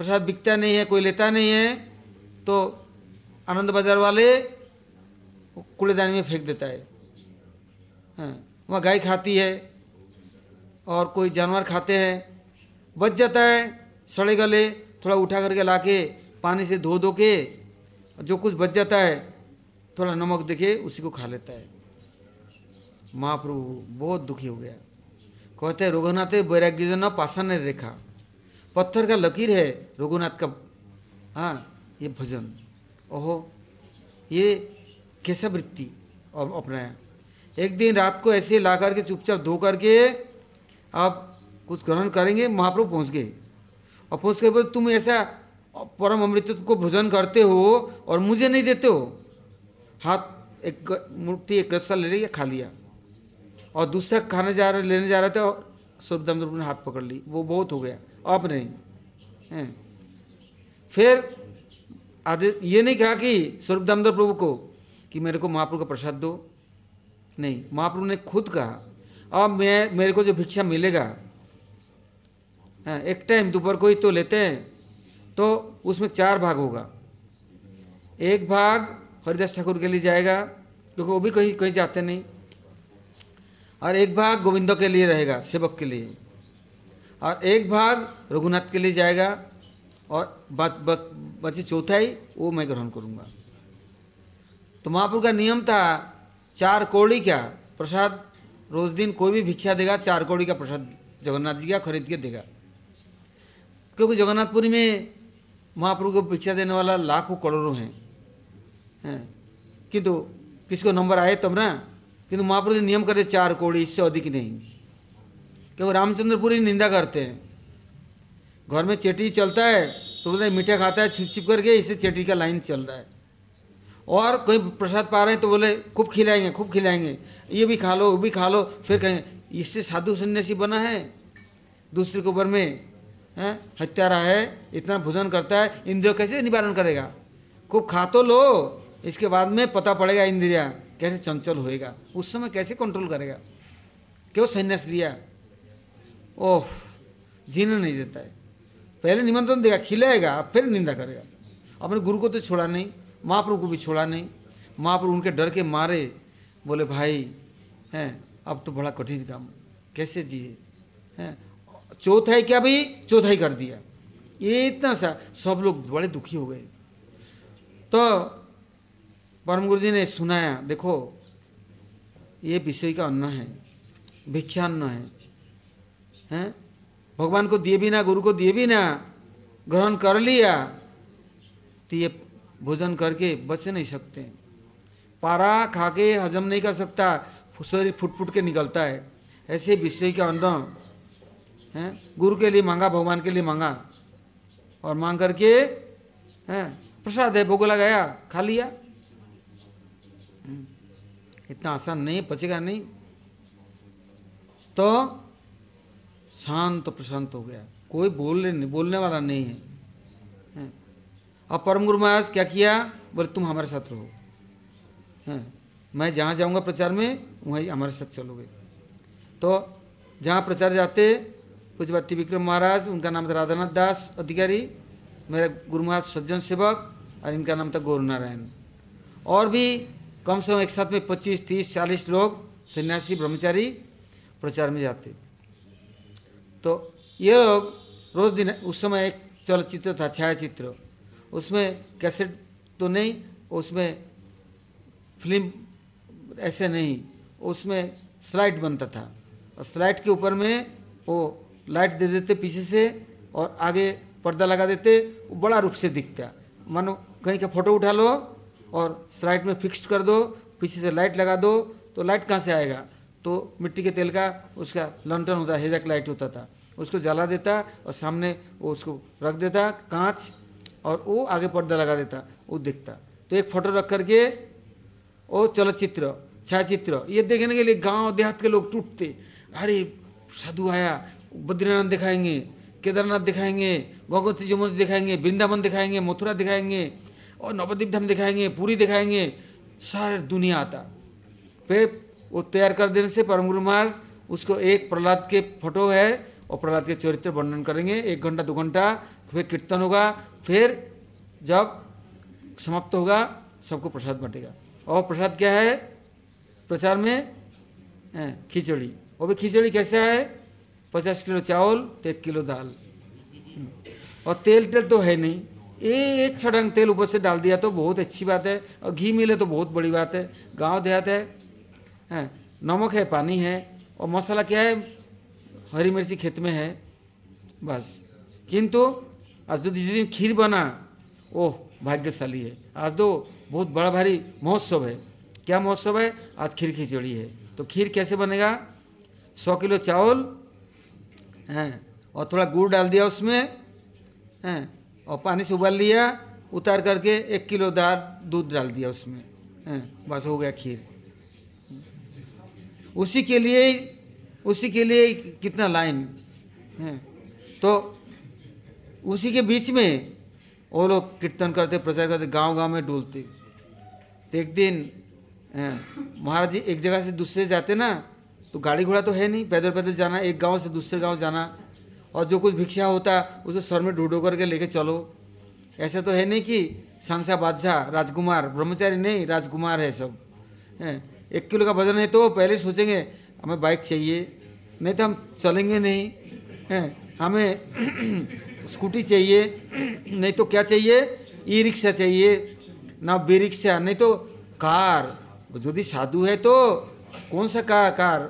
प्रसाद बिकता नहीं है, कोई लेता नहीं है तो आनंद बाज़ार वाले कूड़ेदानी में फेंक देता है। हाँ वहाँ गाय खाती है और कोई जानवर खाते हैं, बच जाता है, सड़े गले, थोड़ा उठा करके ला के पानी से धो धो के, जो कुछ बच जाता है, थोड़ा नमक देखे उसी को खा लेता है। महाप्रभु, बहुत दुखी हो गया। कहते हैं, रघुनाथ वैराग्य न, पाषाण रेखा पत्थर का लकीर है, रघुनाथ का हाँ ये भजन। ओहो, ये कैसा वृत्ति अपनाया। एक दिन रात को ऐसे ला करके चुपचाप धो करके आप कुछ ग्रहण करेंगे, महाप्रभु पहुँच गए। और पहुँच के बाद तुम ऐसा परम अमृत को भोजन करते हो और मुझे नहीं देते हो? हाथ एक मूर्ति एक रस्सा ले लिया, खा लिया। और दूसरा खाने जा रहे, लेने जा रहे थे और स्वरूप ने हाथ पकड़ ली। वो बहुत हो गया। अब नहीं। है। फिर आदि, ये नहीं कहा कि स्वरूप दामोदर प्रभु को कि मेरे को महाप्रभु का प्रसाद दो। नहीं, महाप्रभु ने खुद कहा अब मैं, मेरे को जो भिक्षा मिलेगा एक टाइम दोपहर को ही तो लेते हैं तो उसमें चार भाग होगा। एक भाग हरिदास ठाकुर के लिए जाएगा, क्योंकि वो भी कहीं कहीं जाते नहीं। और एक भाग गोविंदो के लिए रहेगा, सेवक के लिए। और एक भाग रघुनाथ के लिए जाएगा, और बची चौथाई, वो मैं ग्रहण करूँगा। तो महापुर का नियम था, चार कोड़ी का प्रसाद रोज दिन कोई भी भिक्षा देगा, चार कौड़ी का प्रसाद जगन्नाथ जी का, खरीद के देगा। क्योंकि जगन्नाथपुरी में महाप्रभु को भिक्षा देने वाला लाखों करोड़ों हैं। हैं। किंतु किसको नंबर आए तब ना? किंतु महाप्रभु ने नियम करे चार कौड़ी, इससे अधिक नहीं। क्योंकि रामचंद्रपुरी निंदा करते हैं। घर में चेटी चलता है तो बोलते मीठा खाता है, छिप छिप करके इससे चेटी का लाइन चल रहा है। और कोई प्रसाद पा रहे हैं तो बोले, खूब खिलाएँगे खूब खिलाएँगे। ये भी खा लो, वो भी खा लो। फिर कहेंगे, इससे साधु सन्यासी बना है, दूसरे के ऊपर में, है हत्यारा है, इतना भोजन करता है, इंद्रियों कैसे निवारण करेगा? खूब खा तो लो, इसके बाद में पता पड़ेगा इंद्रिया, कैसे चंचल होएगा, उस समय कैसे कंट्रोल करेगा? क्यों संन्यास लिया? ओह, जीने नहीं देता है। पहले निमंत्रण देगा, खिलाएगा फिर निंदा करेगा। अपने गुरु को तो छोड़ा नहीं। महाप्रभु को भी छोड़ा नहीं। महाप्रभु उनके डर के मारे बोले, भाई, हैं, अब तो बड़ा कठिन काम कैसे जिए? हैं, चौथाई क्या भी चौथाई कर दिया। ये इतना सा, सब लोग बड़े दुखी हो गए। तो परम गुरु जी ने सुनाया, देखो, ये विषय का अन्न है भिक्षान्न है। हैं, भगवान को दिए भी ना गुरु को दिए भी ना ग्रहण कर लिया तो ये भोजन करके बच नहीं सकते। पारा खा के हजम नहीं कर सकता शरीर फुट फुट के निकलता है। ऐसे विषय का अन्न है गुरु के लिए मांगा भगवान के लिए मांगा। और मांग करके है प्रसाद है भोग लगाया खा लिया। हम्म, इतना आसान नहीं पचेगा नहीं। तो शांत प्रशांत हो गया। कोई बोलने बोलने वाला नहीं है। अब परम गुरु महाराज क्या किया? बोले, तुम हमारे साथ रहो। हैं, मैं जहाँ जाऊँगा प्रचार में, वहीं हमारे साथ चलोगे। तो जहाँ प्रचार जाते कुछ बात विक्रम महाराज, उनका नाम था राधानाथ दास अधिकारी, मेरा गुरु महाराज सज्जन सेवक, और इनका नाम था गौर नारायण और भी कम से कम एक साथ में पच्चीस, तीस, चालीस लोग, सन्यासी, ब्रह्मचारी प्रचार में जाते। तो ये लोग रोज दिन, उस समय एक चलचित्र था, छायाचित्र। उसमें कैसेट तो नहीं, उसमें फ़िल्म ऐसे नहीं, उसमें स्लाइड बनता था। और स्लाइड के ऊपर में वो लाइट दे देते पीछे से और आगे पर्दा लगा देते, वो बड़ा रूप से दिखता। मानो कहीं का फ़ोटो उठा लो और स्लाइड में फिक्स कर दो, पीछे से लाइट लगा दो तो लाइट कहाँ से आएगा? तो मिट्टी के तेल का उसका लंटन होता, हेजक लाइट होता था। उसको जला देता और सामने वो उसको रख देता, कांच और वो आगे पर्दा लगा देता, वो दिखता। तो एक फ़ोटो रख करके वो चलचित्र, छायाचित्र, ये देखने के लिए गाँव देहात के लोग टूटते। अरे, साधु आया, बद्रीनाथ दिखाएँगे, केदारनाथ दिखाएँगे, गौगोत्री जमुना दिखाएँगे, वृंदावन दिखाएँगे, मथुरा दिखाएँगे, और नवद्वीप धाम दिखाएँगे, पूरी दिखाएँगे, सारे दुनिया आता। फिर वो तैयार कर देने से परम गुरु महाराज, उसको एक प्रहलाद के फ़ोटो है, और प्रहलाद के चरित्र वर्णन करेंगे, एक घंटा, दो घंटा, फिर कीर्तन होगा फिर जब समाप्त होगा, सबको प्रसाद बटेगा। और प्रसाद क्या है? प्रचार में खिचड़ी। वो भी खिचड़ी कैसा है? पचास किलो चावल तो एक किलो दाल। और तेल तेल तो है नहीं। ये एक छड़ंग तेल ऊपर से डाल दिया तो बहुत अच्छी बात है। और घी मिले तो बहुत बड़ी बात है। गाँव देहात है, हैं, नमक है, पानी है। और मसाला क्या है? हरी मिर्ची खेत में है, बस। किंतु आज जो जिस दिन खीर बना, ओह, भाग्यशाली है। आज तो बहुत बड़ा भारी महोत्सव है। क्या महोत्सव है? आज खीर खिचड़ी है। तो खीर कैसे बनेगा? सौ किलो चावल, हैं, और थोड़ा गुड़ डाल दिया उसमें, हैं, और पानी से उबाल लिया, उतार करके एक किलो दार दूध डाल दिया उसमें, हैं, बस हो गया खीर। उसी के लिए, उसी के लिए कितना लाइन, है तो उसी के बीच में वो लोग कीर्तन करते, प्रचार करते गाँव गाँव में डोलते तो एक दिन महाराज जी एक जगह से दूसरे जाते ना तो गाड़ी घोड़ा तो है नहीं, पैदल पैदल जाना, एक गाँव से दूसरे गाँव जाना, और जो कुछ भिक्षा होता, उसे सर में ढूंढो करके लेके चलो। ऐसा तो है नहीं कि सांसा बादशाह, राजकुमार, ब्रह्मचारी नहीं, राजकुमार है सब। है एक किलो का वज़न है तो पहले सोचेंगे, हमें बाइक चाहिए, नहीं तो हम चलेंगे नहीं। हैं हमें स्कूटी चाहिए नहीं तो क्या चाहिए? ई रिक्शा चाहिए। ना बे रिक्शा नहीं तो कार। यदि साधु है तो कौन सा कार? कार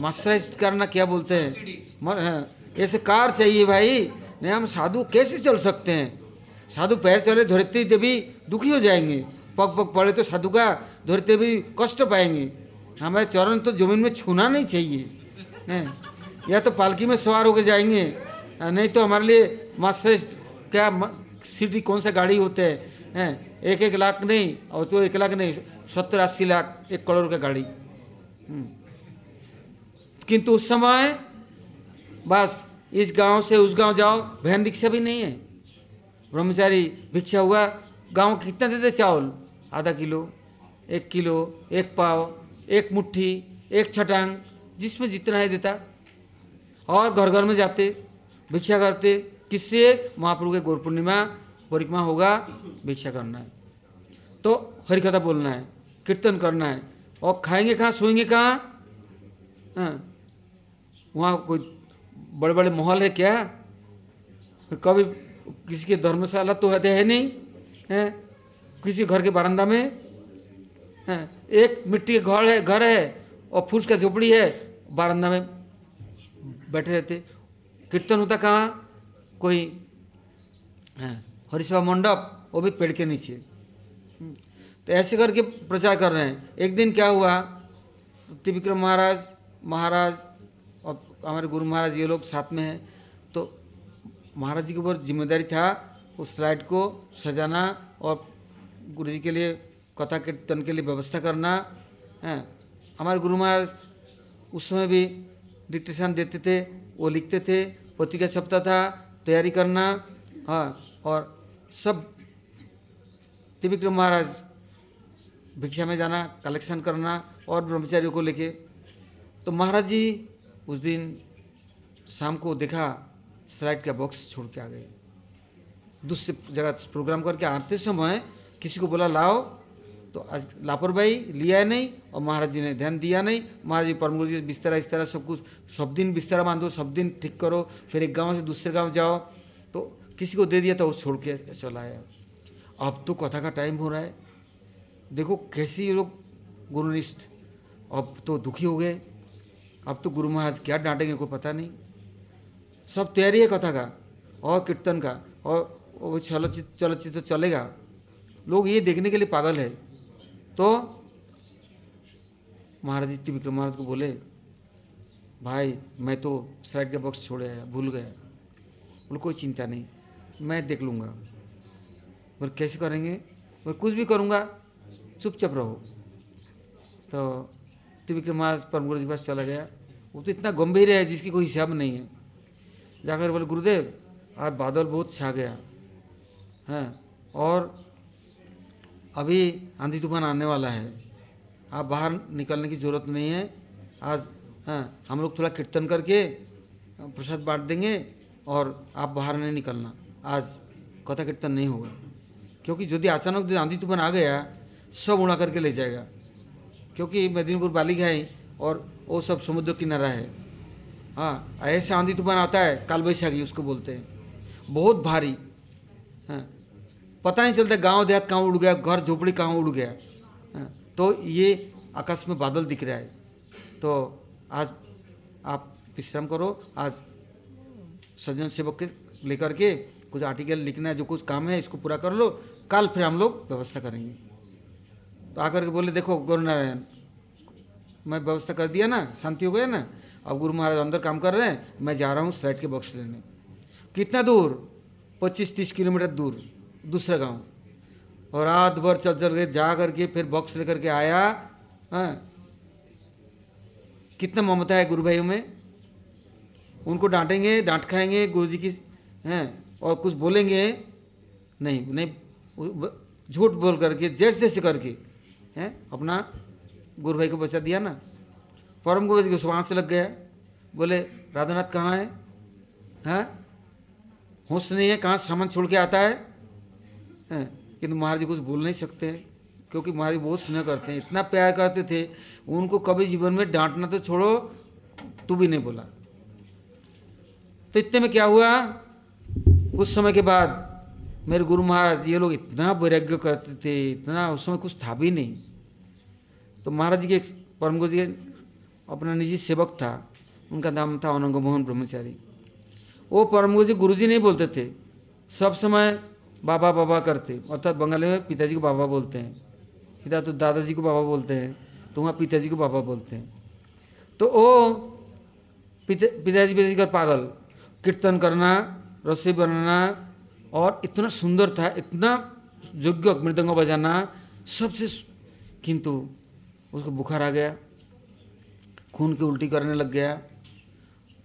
मसाइज करना क्या बोलते हैं? हाँ, ऐसे कार चाहिए भाई। नहीं हम साधु कैसे चल सकते हैं? साधु पैर चले धरती देवी दुखी हो जाएँगे। पग पग पड़े तो साधु का धरते भी कष्ट पाएँगे। हमारे चरण तो ज़मीन में छूना नहीं चाहिए। है या तो पालकी में सवार होकर जाएँगे। नहीं तो हमारे लिए मास्टर क्या सिटी कौन सा गाड़ी होते हैं? हैं? एक एक लाख नहीं, और तो एक लाख नहीं, सत्तर अस्सी लाख, एक करोड़ का गाड़ी। हम्म। किंतु उस समय, बस, इस गाँव से उस गाँव जाओ वैन रिक्शा भी नहीं है। ब्रह्मचारी भिक्षा हुआ, गाँव कितना देते चावल? आधा किलो, एक किलो, एक पाव, एक मुट्ठी, एक छटांग, जिसमें जितना है देता। और घर घर में जाते। भिक्षा करते। किससे? महाप्रभु के गौर पूर्णिमा परिक्रमा होगा, भिक्षा करना है। तो हरिकथा बोलना है, कीर्तन करना है। और खाएँगे कहाँ? सोएँगे कहाँ? हाँ। वहाँ कोई बड़े बड़े महल है क्या? कभी किसी के धर्मशाला तो है नहीं? है? किसी घर के बरामदा में? है? एक मिट्टी का घर है घर है। और फूस का झोपड़ी है बारंदा में बैठे रहते। कीर्तन होता कहाँ? कोई हरिशा मंडप वो भी पेड़ के नीचे। हम्म, तो ऐसे करके प्रचार कर रहे हैं। एक दिन क्या हुआ? त्रिविक्रम महाराज महाराज और हमारे गुरु महाराज ये लोग साथ में हैं। तो महाराज जी के ऊपर ज़िम्मेदारी था उस स्लाइड को सजाना और गुरु जी के लिए कथा कीर्तन के लिए व्यवस्था करना। है हमारे गुरु महाराज उस समय भी डिक्टेशन देते थे। वो लिखते थे, पत्रिका छपता था, तैयारी करना हाँ और सब त्रिविक्रम महाराज भिक्षा में जाना, कलेक्शन करना और ब्रह्मचारियों को लेके। तो महाराज जी उस दिन शाम को देखा, स्लाइड का बॉक्स छोड़ के आ गए। दूसरे जगह प्रोग्राम करके आते समय किसी को बोला, लाओ तो आज लापरवाही लिया नहीं और महाराज जी ने ध्यान दिया नहीं। महाराज जी परम गुरु जी, बिस्तरा इस तरह सब कुछ, सब दिन बिस्तरा बांधो, सब दिन ठीक करो, फिर एक गाँव से दूसरे गाँव जाओ। तो किसी को दे दिया तो वो छोड़ के चला आया अब तो कथा का टाइम हो रहा है। देखो कैसे ये लोग गुरुनिष्ठ। अब तो दुखी हो गए। अब तो गुरु महाराज क्या डांटेंगे कोई पता नहीं। सब तैयारी है कथा का और कीर्तन का और वो चलचित्र चलचित्र चलेगा। लोग ये देखने के लिए पागल है। तो महाराज जी त्रिविक्रम महाराज को बोले, भाई, मैं तो साइड का बॉक्स छोड़ आया भूल गया बोले, कोई चिंता नहीं, मैं देख लूँगा। बोले, कैसे करेंगे? बोले, कुछ भी करूँगा, चुपचाप रहो। तो त्रिविक्रम महाराज परम गुरु जी पास चला गया। वो तो इतना गंभीर है, जिसकी कोई हिसाब नहीं है। जाकर बोले, गुरुदेव, आज बादल बहुत छा गया। है, और अभी आंधी तूफ़ान आने वाला है। आप बाहर निकलने की ज़रूरत नहीं है। आज हाँ हम लोग थोड़ा कीर्तन करके, प्रसाद बांट देंगे और आप बाहर नहीं निकलना। आज कथा कीर्तन नहीं होगा। क्योंकि यदि अचानक आंधी तूफ़ान आ गया, सब उड़ा करके ले जाएगा। क्योंकि मेदिनीपुर बालिका है और वो सब समुद्र किनारा है। हाँ ऐसे आंधी तूफ़ान आता है काल बैशाखी उसको बोलते हैं। बहुत भारी। हाँ पता नहीं चलता गाँव देहात कहाँ उड़ गया घर झोपड़ी कहाँ उड़ गया। हाँ, तो ये आकाश में बादल दिख रहा है। तो आज आप विश्राम करो आज सज्जन सेवक के लेकर के कुछ आर्टिकल लिखना है जो कुछ काम है इसको पूरा कर लो। कल फिर हम लोग व्यवस्था करेंगे। तो आकर के बोले देखो गुरु नारायण मैं व्यवस्था कर दिया ना शांति हो गया ना। अब गुरु महाराज अंदर काम कर रहे हैं मैं जा रहा हूँ स्लाइड के बॉक्स लेने। कितना दूर? पच्चीस तीस किलोमीटर दूर। दूसरा गाँव। और रात भर चल चल के जा करके फिर बॉक्स लेकर के आया हाँ। कितना ममता है गुरु भाइयों में। उनको डांटेंगे, डांट खाएँगे गुरु जी की, हैं, और कुछ बोलेंगे, नहीं नहीं झूठ बोल करके जैसे जैसे करके, हैं, अपना गुरु भाई को बचा दिया ना। परम गुरु जी को सुबह से लग गया। बोले राधानाथ कहाँ है? हैं? होश नहीं है? कहाँ सामान छोड़ के आता है? हैं। किंतु महाराज जी कुछ बोल नहीं सकते हैं, क्योंकि महाराज बहुत स्नेह करते हैं, इतना प्यार करते थे, उनको कभी जीवन में डांटना तो छोड़ो, तू भी नहीं बोला। तो इतने में क्या हुआ? कुछ समय के बाद मेरे गुरु महाराज ये लोग इतना वैराग्य करते थे, इतना उस समय कुछ था भी नहीं। तो महाराज जी के परम गुरु जी अपना निजी सेवक था, उनका नाम था अनंग मोहन ब्रह्मचारी। वो परम गुरु जी गुरु जी नहीं बोलते थे। सब समय बाबा बाबा करते। अर्थात बंगाली में पिताजी को बाबा बोलते हैं। इधर तो दादाजी को बाबा बोलते हैं तो वहाँ पिताजी को बाबा बोलते हैं। तो वो पिता, पिताजी पिताजी कर पागल। कीर्तन करना रसोई बनाना और इतना सुंदर था, इतना योग्य मृदंग बजाना, सबसे किंतु उसको बुखार आ गया, खून की उल्टी करने लग गया।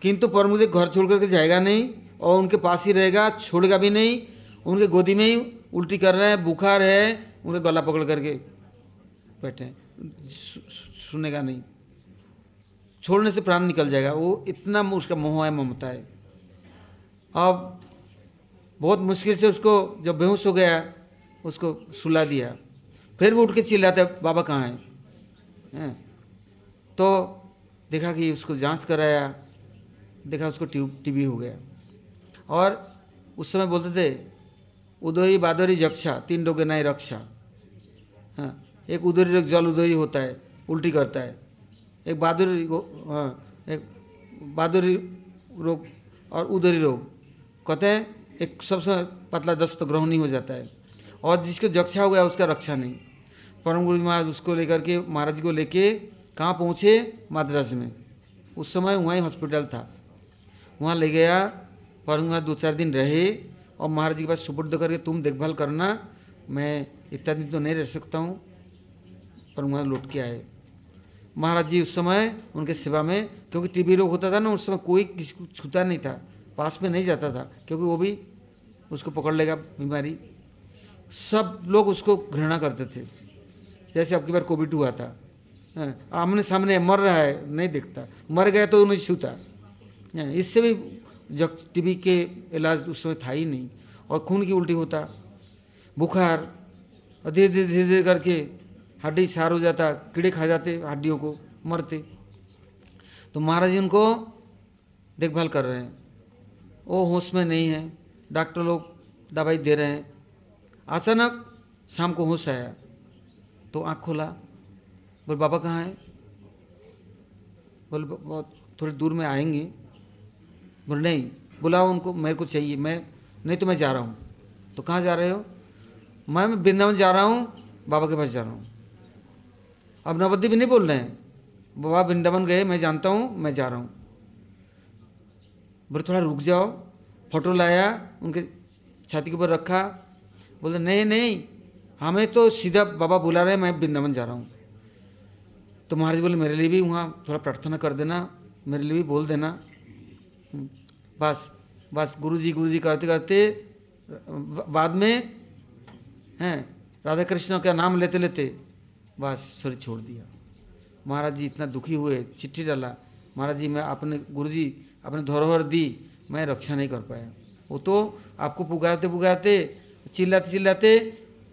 किंतु पर मुझे घर छोड़ करके जाएगा नहीं और उनके पास ही रहेगा, छोड़ेगा भी नहीं। उनके गोदी में ही उल्टी कर रहे हैं, बुखार है, उन्हें गला पकड़ करके बैठे सुनेगा नहीं। छोड़ने से प्राण निकल जाएगा। वो इतना उसका मोह है, ममता है। अब बहुत मुश्किल से उसको जब बेहोश हो गया, उसको सुला दिया। फिर वो उठ के चिल्लाते, बाबा कहाँ हैं? तो देखा कि उसको जाँच कराया, देखा उसको ट्यूब, टीबी हो गया। और उस समय बोलते थे उदयी बादरी जक्षा, तीन रोगे नहीं रक्षा। हाँ एक उदरी रोग जल उदयी होता है, उल्टी करता है। एक बहादुरी हाँ एक बहादुरी रोग और उदरी रोग। कहते हैं, एक सबसे पतला दस्त ग्रहण ग्रहणी हो जाता है। और जिसको जक्षा हो गया, उसका रक्षा नहीं। परम गुरु महाराज उसको लेकर के, महाराज को लेके कहाँ पहुँचे? मद्रास में। उस समय वहाँ हॉस्पिटल था। वहाँ ले गया। परम दो चार दिन रहे। और महाराज जी के पास सुपुर्द करके तुम देखभाल करना। मैं इतना दिन तो नहीं रह सकता हूँ पर वहाँ लौट के आए। महाराज जी उस समय उनके सेवा में क्योंकि टीबी रोग होता था ना उस समय कोई किसी को छूता नहीं था। पास में नहीं जाता था क्योंकि वो भी उसको पकड़ लेगा बीमारी। सब लोग उसको घृणा करते थे। जैसे अब की बार कोविड हुआ था। हाँ, आमने सामने मर रहा है नहीं देखता। मर गया तो नहीं छूता। हाँ, इससे भी जब टीबी के इलाज उस समय था ही नहीं। और खून की उल्टी होता, बुखार, और धीरे धीरे धीरे धीरे करके हड्डी सार हो जाता, कीड़े खा जाते हड्डियों को, मरते। तो महाराज जी उनको देखभाल कर रहे हैं। वो होश में नहीं है। डॉक्टर लोग दवाई दे रहे हैं। अचानक शाम को होश आया। तो आँख खोला। बोल, बाबा कहाँ है? बोल थोड़ी दूर में आएँगे। बोल, नहीं, बुलाओ उनको मेरे को चाहिए, मैं, नहीं तो मैं जा रहा हूँ। तो कहाँ जा रहे हो? मैं वृंदावन जा रहा हूँ, बाबा के पास जा रहा हूँ। अब नवद्वीप भी नहीं बोल रहे हैं? बाबा, वृंदावन गए, मैं जानता हूँ, मैं जा रहा हूँ। बोले, थोड़ा रुक जाओ, फ़ोटो लाया, उनके छाती के ऊपर रखा। बोले, नहीं नहीं, हमें तो सीधा बाबा बुला रहे हैं, मैं वृंदावन जा रहा हूँ। तो महाराज बोले, मेरे लिए भी वहाँ थोड़ा प्रार्थना कर देना, मेरे लिए भी बोल देना। बस बस गुरु जी गुरु जी करते करते बाद में, हैं राधा कृष्ण का नाम लेते लेते, बस शरीर छोड़ दिया। महाराज जी इतना दुखी हुए, चिट्ठी डाला, महाराज जी, मैं अपने गुरु जी अपने धरोहर दी, मैं रक्षा नहीं कर पाया। वो तो आपको पुकारते पुकारते, चिल्लाते चिल्लाते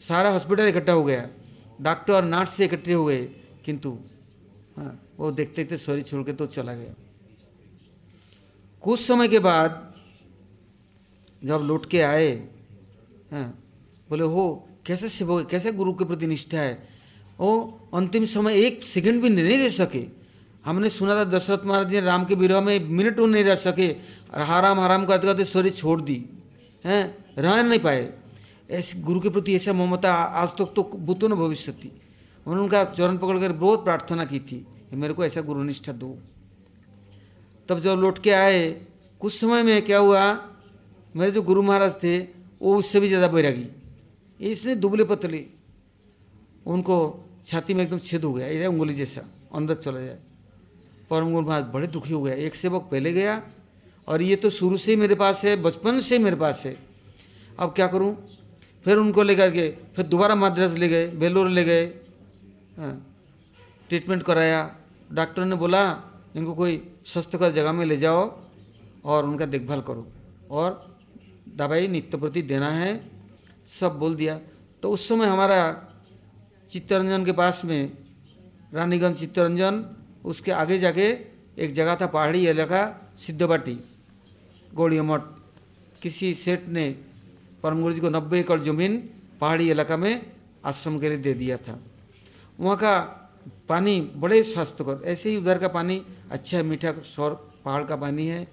सारा हॉस्पिटल इकट्ठा हो गया। डॉक्टर और नर्स से इकट्ठे हो गए, किंतु हाँ वो देखते देखते शरीर छोड़ के तो चला गया। कुछ समय के बाद जब लौट के आए, हैं, बोले, हो, कैसे सेवक कैसे गुरु के प्रति निष्ठा है? वो अंतिम समय एक सेकंड भी नहीं रह सके। हमने सुना था दशरथ महाराज जी राम के विरह में मिनट वो नहीं रह सके हराम हराम करते करते शरीर छोड़ दी, हैं, रह नहीं पाए। ऐसे गुरु के प्रति ऐसा ममता आज तक तो बुतो न भविष्य उन्होंने उनका चरण पकड़ कर बहुत प्रार्थना की थी मेरे को ऐसा गुरुनिष्ठा दो। तब जब लौट के आए कुछ समय में क्या हुआ मेरे जो गुरु महाराज थे वो उससे भी ज़्यादा बैरागी। इसने दुबले पतले उनको छाती में एकदम छेद हो गया ये उंगली जैसा अंदर चला जाए। परम गुरु महाराज बड़े दुखी हो गया एक सेवक पहले गया और ये तो शुरू से ही मेरे पास है बचपन से ही मेरे पास है। अब क्या करूँ? फिर उनको लेकर के फिर दोबारा मद्रास ले गए बेलोर ले गए। हाँ, ट्रीटमेंट कराया। डॉक्टर ने बोला इनको कोई स्वस्थकर जगह में ले जाओ और उनका देखभाल करो। और दवाई नित्य प्रति देना है, सब बोल दिया। तो उस समय हमारा चित्तरंजन के पास में, रानीगंज चित्तरंजन, उसके आगे जाके एक जगह था पहाड़ी इलाका, सिद्धबाटी, गौड़िया मठ। किसी सेठ ने परम गुरु जी को नब्बे एकड़ ज़मीन पहाड़ी इलाका में आश्रम के लिए दे दिया था। वहाँ का पानी बड़े स्वास्थ्यकर, ऐसे ही उधर का पानी अच्छा है, मीठा सौर पहाड़ का पानी है,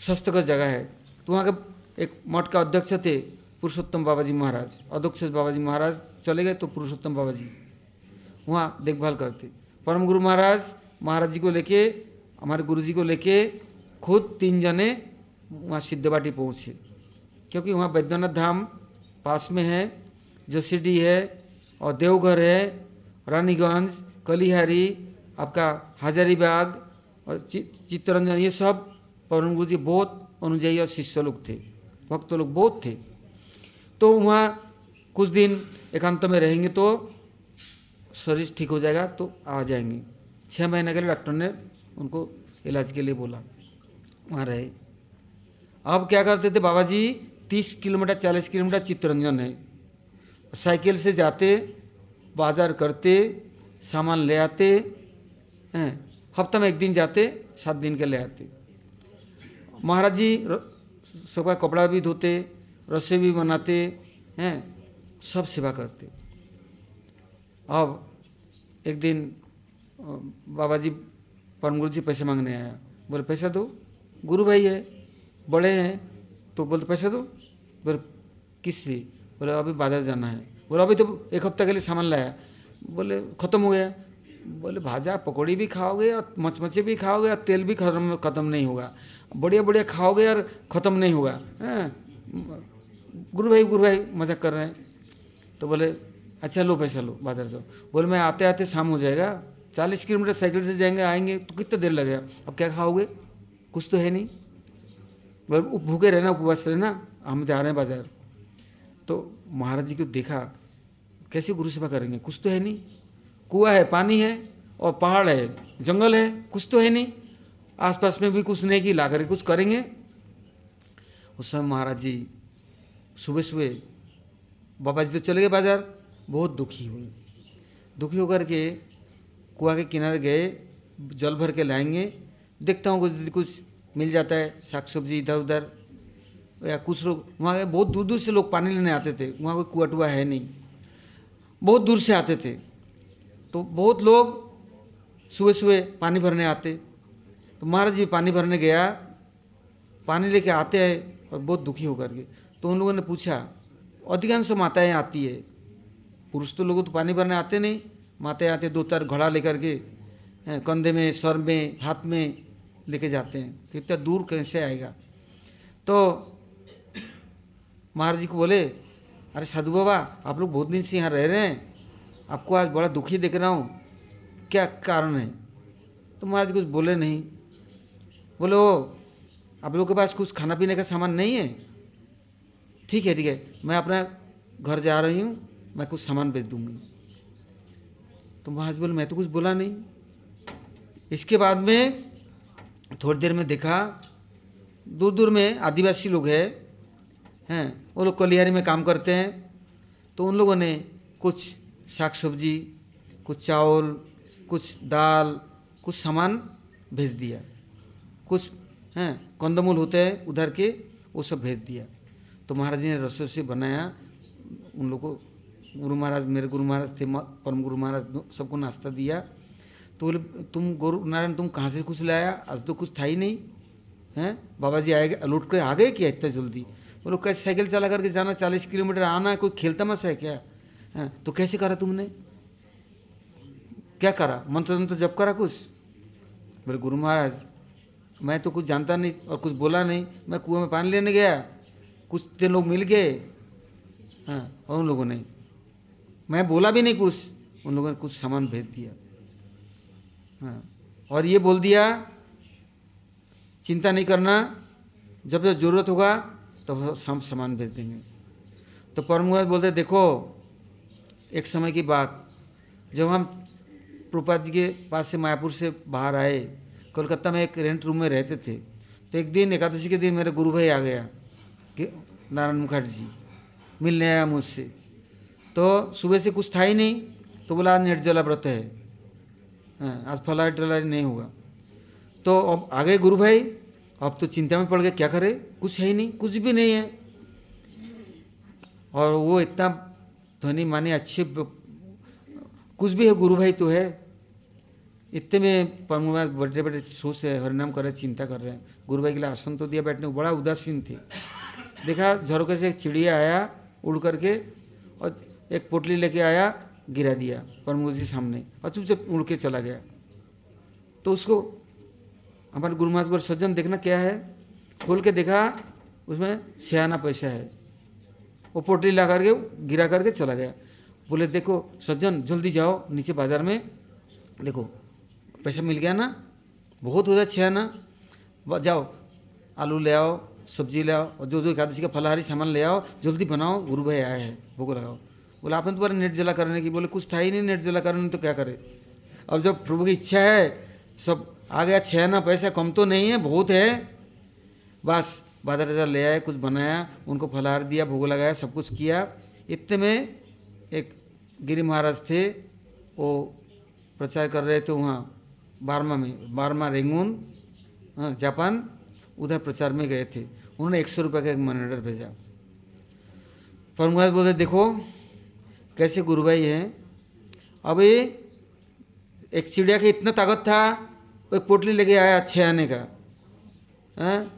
स्वास्थ्यकर जगह है। तो वहाँ का एक मठ का अध्यक्ष थे पुरुषोत्तम बाबा जी महाराज। अध्यक्ष बाबा जी महाराज चले गए तो पुरुषोत्तम बाबा जी वहाँ देखभाल करते। परम गुरु महाराज महाराज जी को लेके, हमारे गुरु जी को लेके खुद तीन जने वहाँ सिद्धवाटी पहुँचे। क्योंकि वहाँ बैद्यनाथ धाम पास में है जसीडी है और देवघर है, रानीगंज कलिहारी, आपका हजारीबाग और चित्तरंजन, ये सब पवन गुरु जी बहुत अनुजाई और शिष्य लोग थे, भक्त लोग बहुत थे। तो वहाँ कुछ दिन एकांत में रहेंगे तो शरीर ठीक हो जाएगा तो आ जाएँगे। छः महीने के लिए डॉक्टर ने उनको इलाज के लिए बोला, वहाँ रहे। अब क्या करते थे बाबा जी तीस किलोमीटर, चालीस किलोमीटर चित्तरंजन है। साइकिल से जाते, बाज़ार करते सामान ले आते, हैं, हफ़्ता में एक दिन जाते, सात दिन के ले आते। महाराज जी सबका कपड़ा भी धोते, रसोई भी बनाते, हैं, सब सेवा करते। अब एक दिन बाबा जी, परम गुरु जी पैसे मांगने आया। बोले, पैसा दो, गुरु भाई है, बड़े हैं। तो बोलते पैसा दो। बोले, किस लिए? बोले, अभी बाज़ार जाना है। बोले, अभी तो एक हफ़्ते के लिए सामान लाया। बोले, ख़त्म हो गया। बोले, भाजा, पकौड़ी भी खाओगे और मचमचे भी खाओगे और तेल भी खत्म खत्म नहीं होगा। बढ़िया बढ़िया खाओगे और ख़त्म नहीं होगा। हैं, गुरु भाई गुरु भाई, मज़ाक कर रहे हैं। तो बोले अच्छा लो पैसा लो, बाज़ार जाओ। बोले, मैं आते आते शाम हो जाएगा, चालीस किलोमीटर साइकिल से जाएँगे, आएँगे तो कितना देर लगेगा अब क्या खाओगे? कुछ तो है नहीं। बोले, भूखे रहना, उपवास रहना, हम जा रहे हैं बाज़ार। तो महाराज जी को देखा कैसे गुरु सेवा करेंगे? कुछ तो है नहीं। कुआ है, पानी है और पहाड़ है, जंगल है, कुछ तो है नहीं। आसपास में भी कुछ नहीं कि ला करके कुछ करेंगे। उस समय महाराज जी सुबह सुबह बाबा जी तो चले गए बाज़ार, बहुत दुखी हुए दुखी होकर के कुआ के किनारे गए, जल भर के लाएँगे। देखता हूँ कुछ कुछ मिल जाता है, साग सब्ज़ी इधर उधर, या कुछ लोग, वहाँ बहुत दूर दूर से लोग पानी लेने आते थे। वहाँ कोई कुआ टुआ है नहीं। बहुत दूर से आते थे। तो बहुत लोग सुबह सुबह पानी भरने आते। तो महाराज जी पानी भरने गया। पानी लेके आते हैं और बहुत दुखी होकर के। तो उन लोगों ने पूछा, अधिकांश माताएँ आती है। पुरुष तो लोगों तो पानी भरने आते नहीं। माताएँ आते दो चार घड़ा लेकर के कंधे में, सर में, हाथ में लेके जाते हैं। तो इतना दूर कैसे आएगा? तो महाराज जी को बोले अरे साधु बाबा, आप लोग बहुत दिन से यहाँ रह रहे हैं। आपको आज बड़ा दुखी देख रहा हूँ। क्या कारण है? तो महाराज कुछ बोले नहीं। बोले ओ आप लोग के पास कुछ खाना पीने का सामान नहीं है? ठीक है ठीक है। मैं अपना घर जा रही हूँ, मैं कुछ सामान बेच दूँगी। तो महाराज बोले, मैं तो कुछ बोला नहीं। इसके बाद में थोड़ी देर में देखा दूर दूर में आदिवासी लोग हैं। हैं, वो लोग कलिहारी में काम करते हैं तो उन लोगों ने कुछ साग सब्ज़ी, कुछ चावल, कुछ दाल, कुछ सामान भेज दिया। कुछ, हैं, कंदमूल होते हैं उधर के, वो सब भेज दिया। तो महाराज जी ने रसोई से बनाया, उन लोग को गुरु महाराज, मेरे गुरु महाराज थे परम गुरु महाराज सबको नाश्ता दिया। तो बोले, तुम गुरु, नारायण, तुम कहाँ से कुछ लाया? आज तो कुछ था ही नहीं, हैं? बाबा जी आए, लौट कर आ गए क्या इतना जल्दी? बोलो कैसे साइकिल चला करके जाना चालीस किलोमीटर आना है कोई खेलता मस है क्या? हाँ, तो कैसे करा तुमने? क्या करा? मंत्र तंत्र जब करा कुछ? बोले गुरु महाराज मैं तो कुछ जानता नहीं और कुछ बोला नहीं। मैं कुएँ में पानी लेने गया कुछ तीन लोग मिल गए। हाँ और उन लोगों ने मैं बोला भी नहीं कुछ। उन लोगों ने कुछ सामान भेज दिया। हाँ और ये बोल दिया चिंता नहीं करना जब जब ज़रूरत होगा तो सब सामान भेज देंगे। तो परम बोलते, देखो, एक समय की बात। जब हम प्रपात जी के पास से मायापुर से बाहर आए, कोलकाता में एक रेंट रूम में रहते थे तो एक दिन, एकादशी के दिन मेरे गुरु भाई आ गया, कि नारायण मुखर्जी, मिलने आया मुझसे। तो सुबह से कुछ था ही नहीं तो बोला, आज निर्जला व्रत है। हाँ आज फलारी टलारी नहीं होगा तो अब आ गए गुरु भाई अब तो चिंता में पड़ गए, क्या करे कुछ है ही नहीं, कुछ भी नहीं है। और वो इतना धनी माने अच्छे कुछ भी है, गुरु भाई तो है। इतने में परमात्मा बड़े बड़े सोच है हरिनाम कर रहे, चिंता कर रहे हैं। गुरु भाई के लिए आसन तो दिया बैठने को, बड़ा उदासीन थे। देखा झरोके से एक चिड़िया आया, उड़ करके, और एक पोटली लेके आया, गिरा दिया परम जी सामने, और चुपचाप उड़ के चला गया। तो उसको हमारे गुरु महाराज पर सज्जन देखना क्या है? खोल के देखा, उसमें सियाना पैसा है। वो पोटली ला करके, गिरा करके चला गया। बोले, देखो, सज्जन, जल्दी जाओ, नीचे बाज़ार में। देखो, पैसा मिल गया ना? बहुत हो जाए छियाना जाओ, आलू ले आओ, सब्ज़ी ले आओ, और जो जो एकादशी का फलाहारी सामान ले आओ, जल्दी बनाओ, गुरु भाई आए हैं, भोग लगाओ। बोले, आपने तुम्हारा नेट जला करने की, बोले, कुछ था ही नहीं नेट जला करने तो क्या करे? अब जब प्रभु की इच्छा है, सब आ गया छियाना पैसा कम तो नहीं है बहुत है। बस बाज़ार बाज़ार ले आए कुछ बनाया उनको फलाहार दिया भोग लगाया सब कुछ किया। इतने में एक गिरी महाराज थे वो प्रचार कर रहे थे वहाँ बारमा में बारमा रेंगून हाँ, जापान उधर प्रचार में गए थे। उन्होंने एक सौ रुपये का एक मनी ऑर्डर भेजा। पर महाराज बोले देखो कैसे गुरु भाई हैं। अब ये एक चिड़िया का इतना ताकत था एक पोटली लेके आया छः आने का? हैं?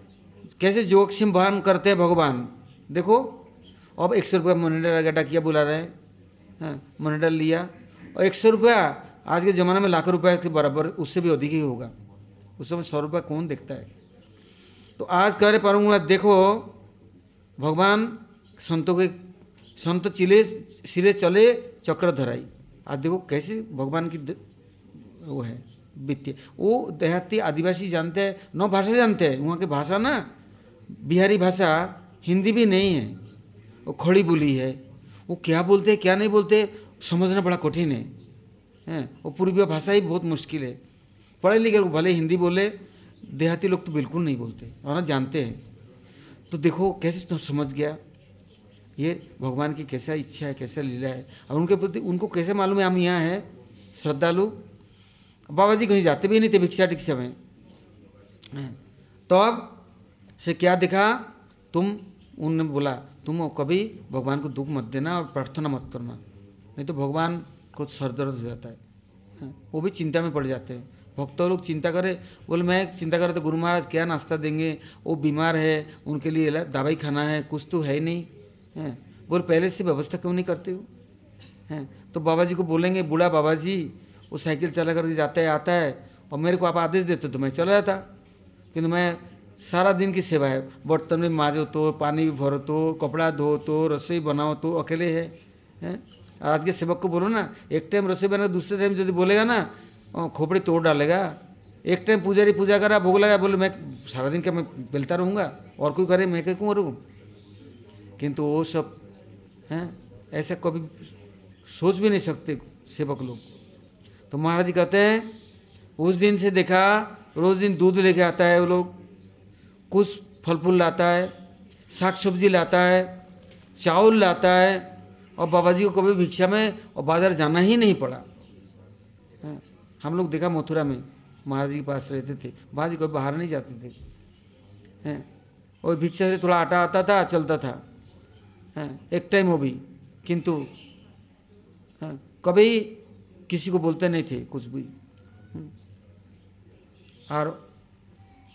कैसे जोखिम बहन करते हैं भगवान? देखो, अब एक सौ रुपया मोनिटर गड्ढा किया बुला रहे हैं। मोनिटर लिया। और एक सौ रुपया आज के ज़माने में लाखों रुपए के बराबर, उससे भी अधिक ही होगा। उस समय सौ रुपया कौन देखता है? तो आज कह रहे पारूँगा, देखो, भगवान संतों के, संत चिले, सिरे चले, चक्र धराई। आज देखो कैसे भगवान की वो है। वित्तीय। वो देहाती आदिवासी जानते हैं, नौ भाषा जानते हैं, वहाँ की भाषा ना, बिहारी भाषा हिंदी भी नहीं है वो खड़ी बोली है। वो क्या बोलते हैं, क्या नहीं बोलते समझना बड़ा कठिन है, हैं वो पूर्वीय भाषा ही बहुत मुश्किल है। पढ़े लिखे लोग भले हिंदी बोले, देहाती लोग तो बिल्कुल नहीं बोलते और ना जानते हैं। तो देखो कैसे तो समझ गया, ये भगवान की कैसा इच्छा है, कैसा लीला है, और उनके प्रति, उनको कैसे मालूम है, हम यहाँ हैं, श्रद्धालु बाबा जी कहीं जाते भी नहीं थे, भिक्षा टिक्षा में। तो से क्या दिखा? तुम, उनने बोला, तुम कभी भगवान को दुख मत देना और प्रार्थना मत करना, नहीं तो भगवान को सर दर्द हो जाता है। वो भी चिंता में पड़ जाते हैं। भक्त लोग चिंता करे, बोले, मैं चिंता करे तो गुरु महाराज क्या नाश्ता देंगे? वो बीमार है, उनके लिए दवाई खाना है, कुछ तो है ही नहीं। है। बोले, पहले से व्यवस्था क्यों नहीं करते हो? हैं। तो बाबा जी को बोलेंगे, बूढ़ा बाबा जी वो साइकिल चला कर जाता है, आता है और मेरे को आप आदेश देते तो मैं चला जाता। किंतु मैं सारा दिन की सेवा है। बर्तन में माजो तो पानी भी भरो तो कपड़ा धो तो रसोई बनाओ तो अकेले है आज के सेवक को बोलो ना, एक टाइम रसोई बना दूसरे टाइम यदि बोलेगा ना खोपड़ी तोड़ डालेगा। एक टाइम पुजारी पूजा करा, भोग लगा, बोले, मैं सारा दिन क्या मैं बेलता रहूँगा? और कोई करे, मैं क्यों करूँ किंतु वो सब, हैं? ऐसा कभी सोच भी नहीं सकते सेवक लोग। तो महाराज जी कहते हैं, उस दिन से देखा, रोज दिन दूध लेके आता है वो लोग। कुछ फल फूल लाता है साग सब्ज़ी लाता है, चावल लाता है, और बाबा जी को कभी भिक्षा में और बाज़ार जाना ही नहीं पड़ा। हैं। हम लोग देखा मथुरा में, महाराज जी के पास रहते थे। बाबा जी कभी बाहर नहीं जाते थे। हैं, और भिक्षा से थोड़ा आटा आता था, चलता था। हैं, एक टाइम हो भी, किंतु कभी किसी को बोलते नहीं थे कुछ भी। और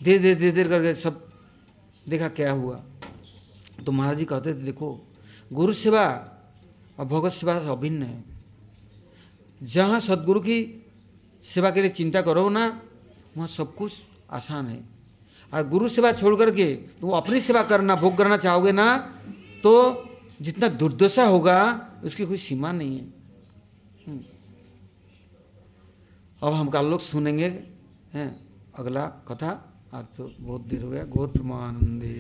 धीरे धीरे धीरे धीरे करके सब देखा क्या हुआ तो महाराज जी कहते थे, देखो, गुरु सेवा और भगवत सेवा से अभिन्न है जहाँ सदगुरु की सेवा के लिए चिंता करो ना, वहाँ सब कुछ आसान है और गुरु सेवा छोड़ करके तुम अपनी सेवा करना, भोग करना चाहोगे ना तो जितना दुर्दशा होगा, उसकी कोई सीमा नहीं है। अब हम लोग सुनेंगे, हैं, अगला कथा। आज तो बहुत देर हो गया। गौर प्रमानंदे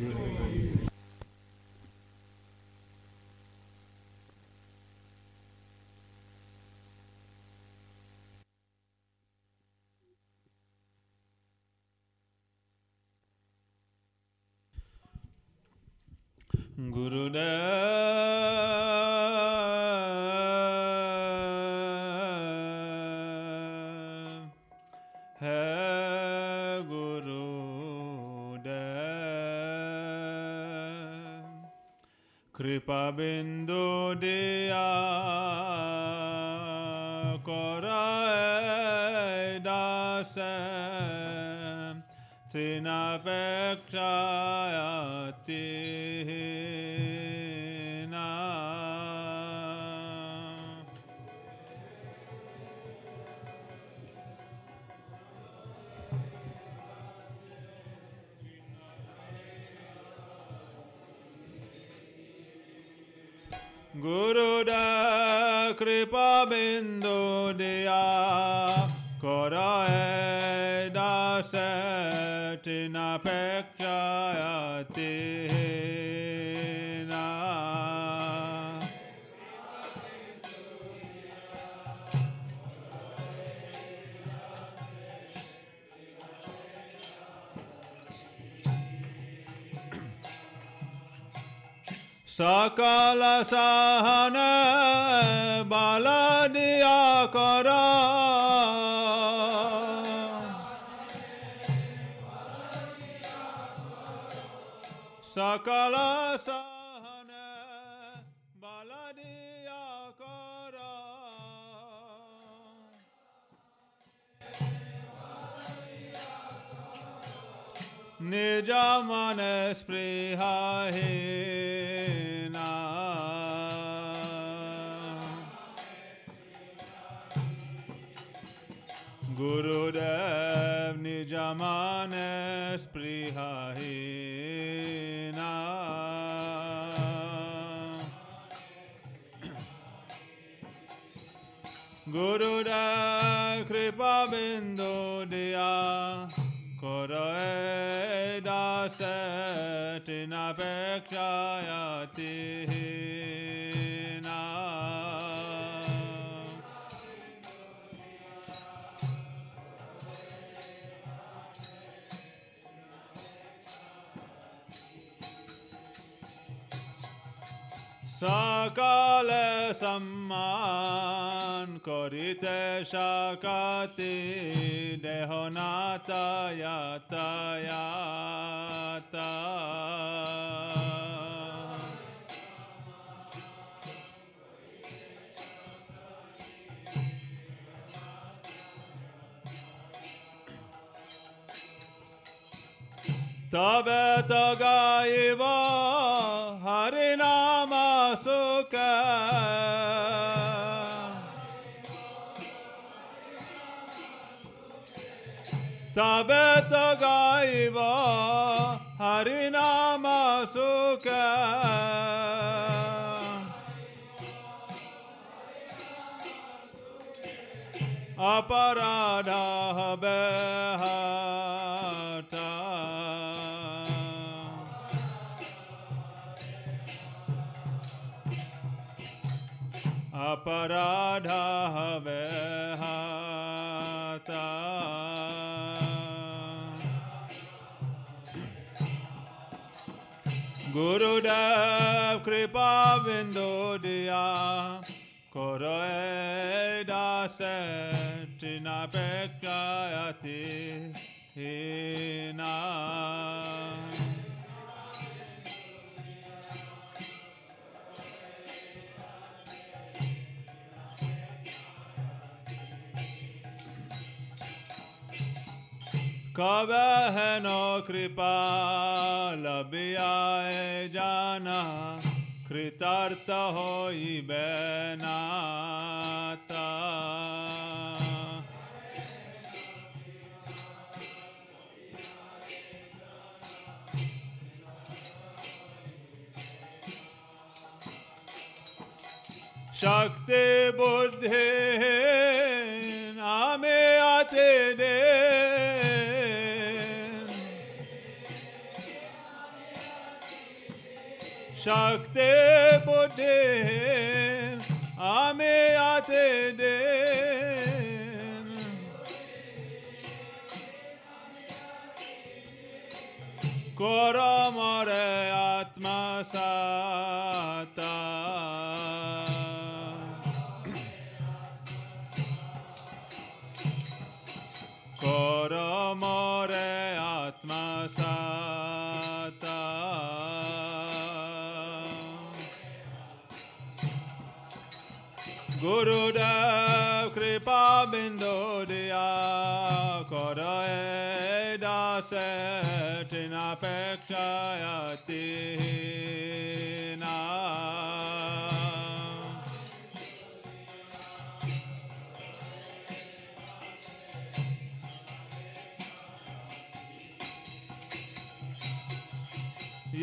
गुरुदेव तृणापेक्षायाति प्रख्याते सकल सहन बाल दिया करा। Sakala sahane baladiya kara. Nija mane spriha hina. Gurudev nija mane. गुरुदेव कृपा बिंदु दिया करो दास टिनापेक्षायति সকাল সম্মান করিতে সকাতি দেহ নাতায়াতায়াত Tabe tagaiva harinama suka Tabe tagaiva harinama suka Aparadaha beha अपराधा हवे हाता गुरुदेव कृपा बिंदु दिया करो दास नपेक्षा अति कायती ना कब है नो कृपा लबियाए जाना कृतार्थ हो बेनाता। शक्ति बुद्धि Shakte Bodem, Ame Ate Dem. Koramare Atma Gurudev Kripa Bindo Diya Korae Dase Tinapekshayati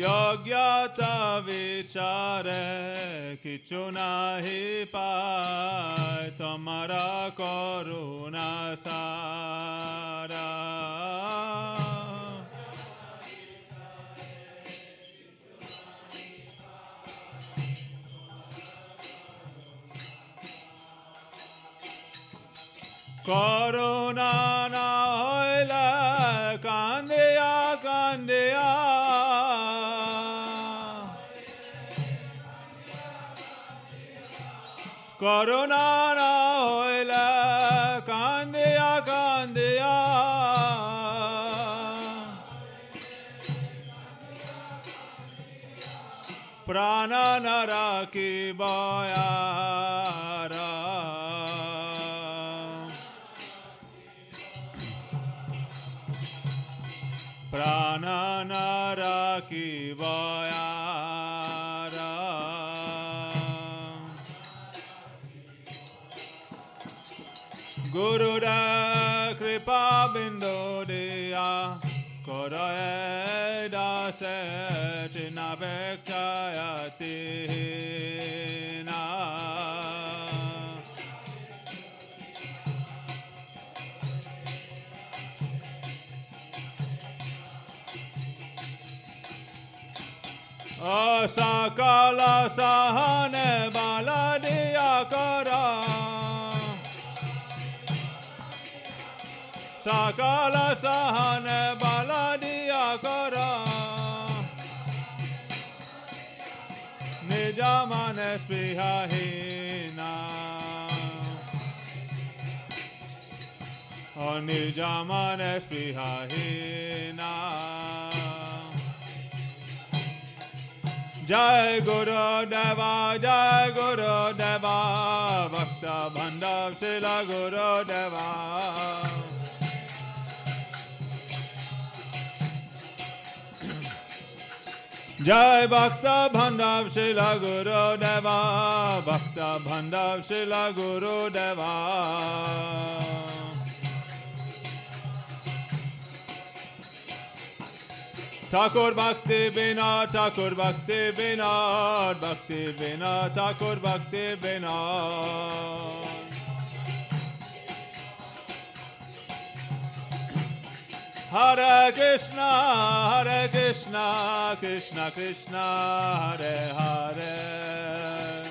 টিনাপেক্ষায়তি না অজ্ঞাত বিচারে কিছু নাহি পায় তোমার করুণা সারা করোনা না হইলে কান্দিয়া কান্দিয়া करुणा ना होइला कांदिया कांदिया। प्राण न राखी बया। काला सहन बाला दिया करा। सकाल सहन बाला दिया करा। निजा मन स्पृहा और निजामा ने स्पृहा जय गुरु देवा, जय गुरु देवा, भक्त बंधव शिल गुरु देवा। जय भक्त बंधव शिल गुरु देवा, भक्त बंधव शिल गुरु देवा। ठाकुर भक्ति विनोद ठाकुर भक्ति विनोद भक्ति विनोद ठाकुर भक्ति Vinod Hare Krishna, Hare Krishna, Krishna Krishna, Hare Hare.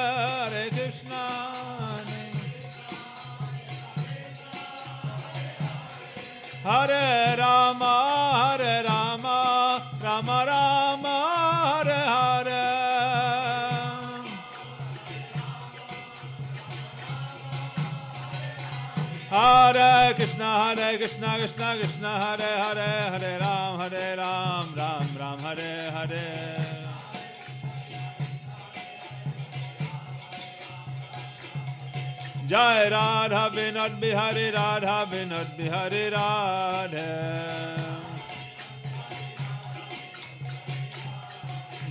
हरे कृष्णा कृष्णा कृष्णा, हरे हरे हरे राम हरे राम राम राम, हरे हरे जय राधा विनद बिहारी, राधा विनद बिहारी, राधे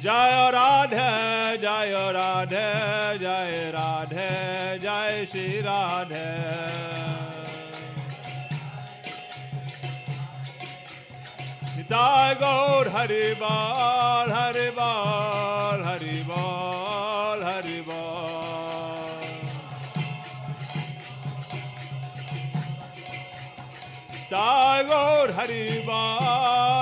जय राधे जय राधे जय राधे, जय Shri Radhe. Nitai Gaur Hari Bal, Hari Bal, Hari Bal, Hari Bal, Hari Bal.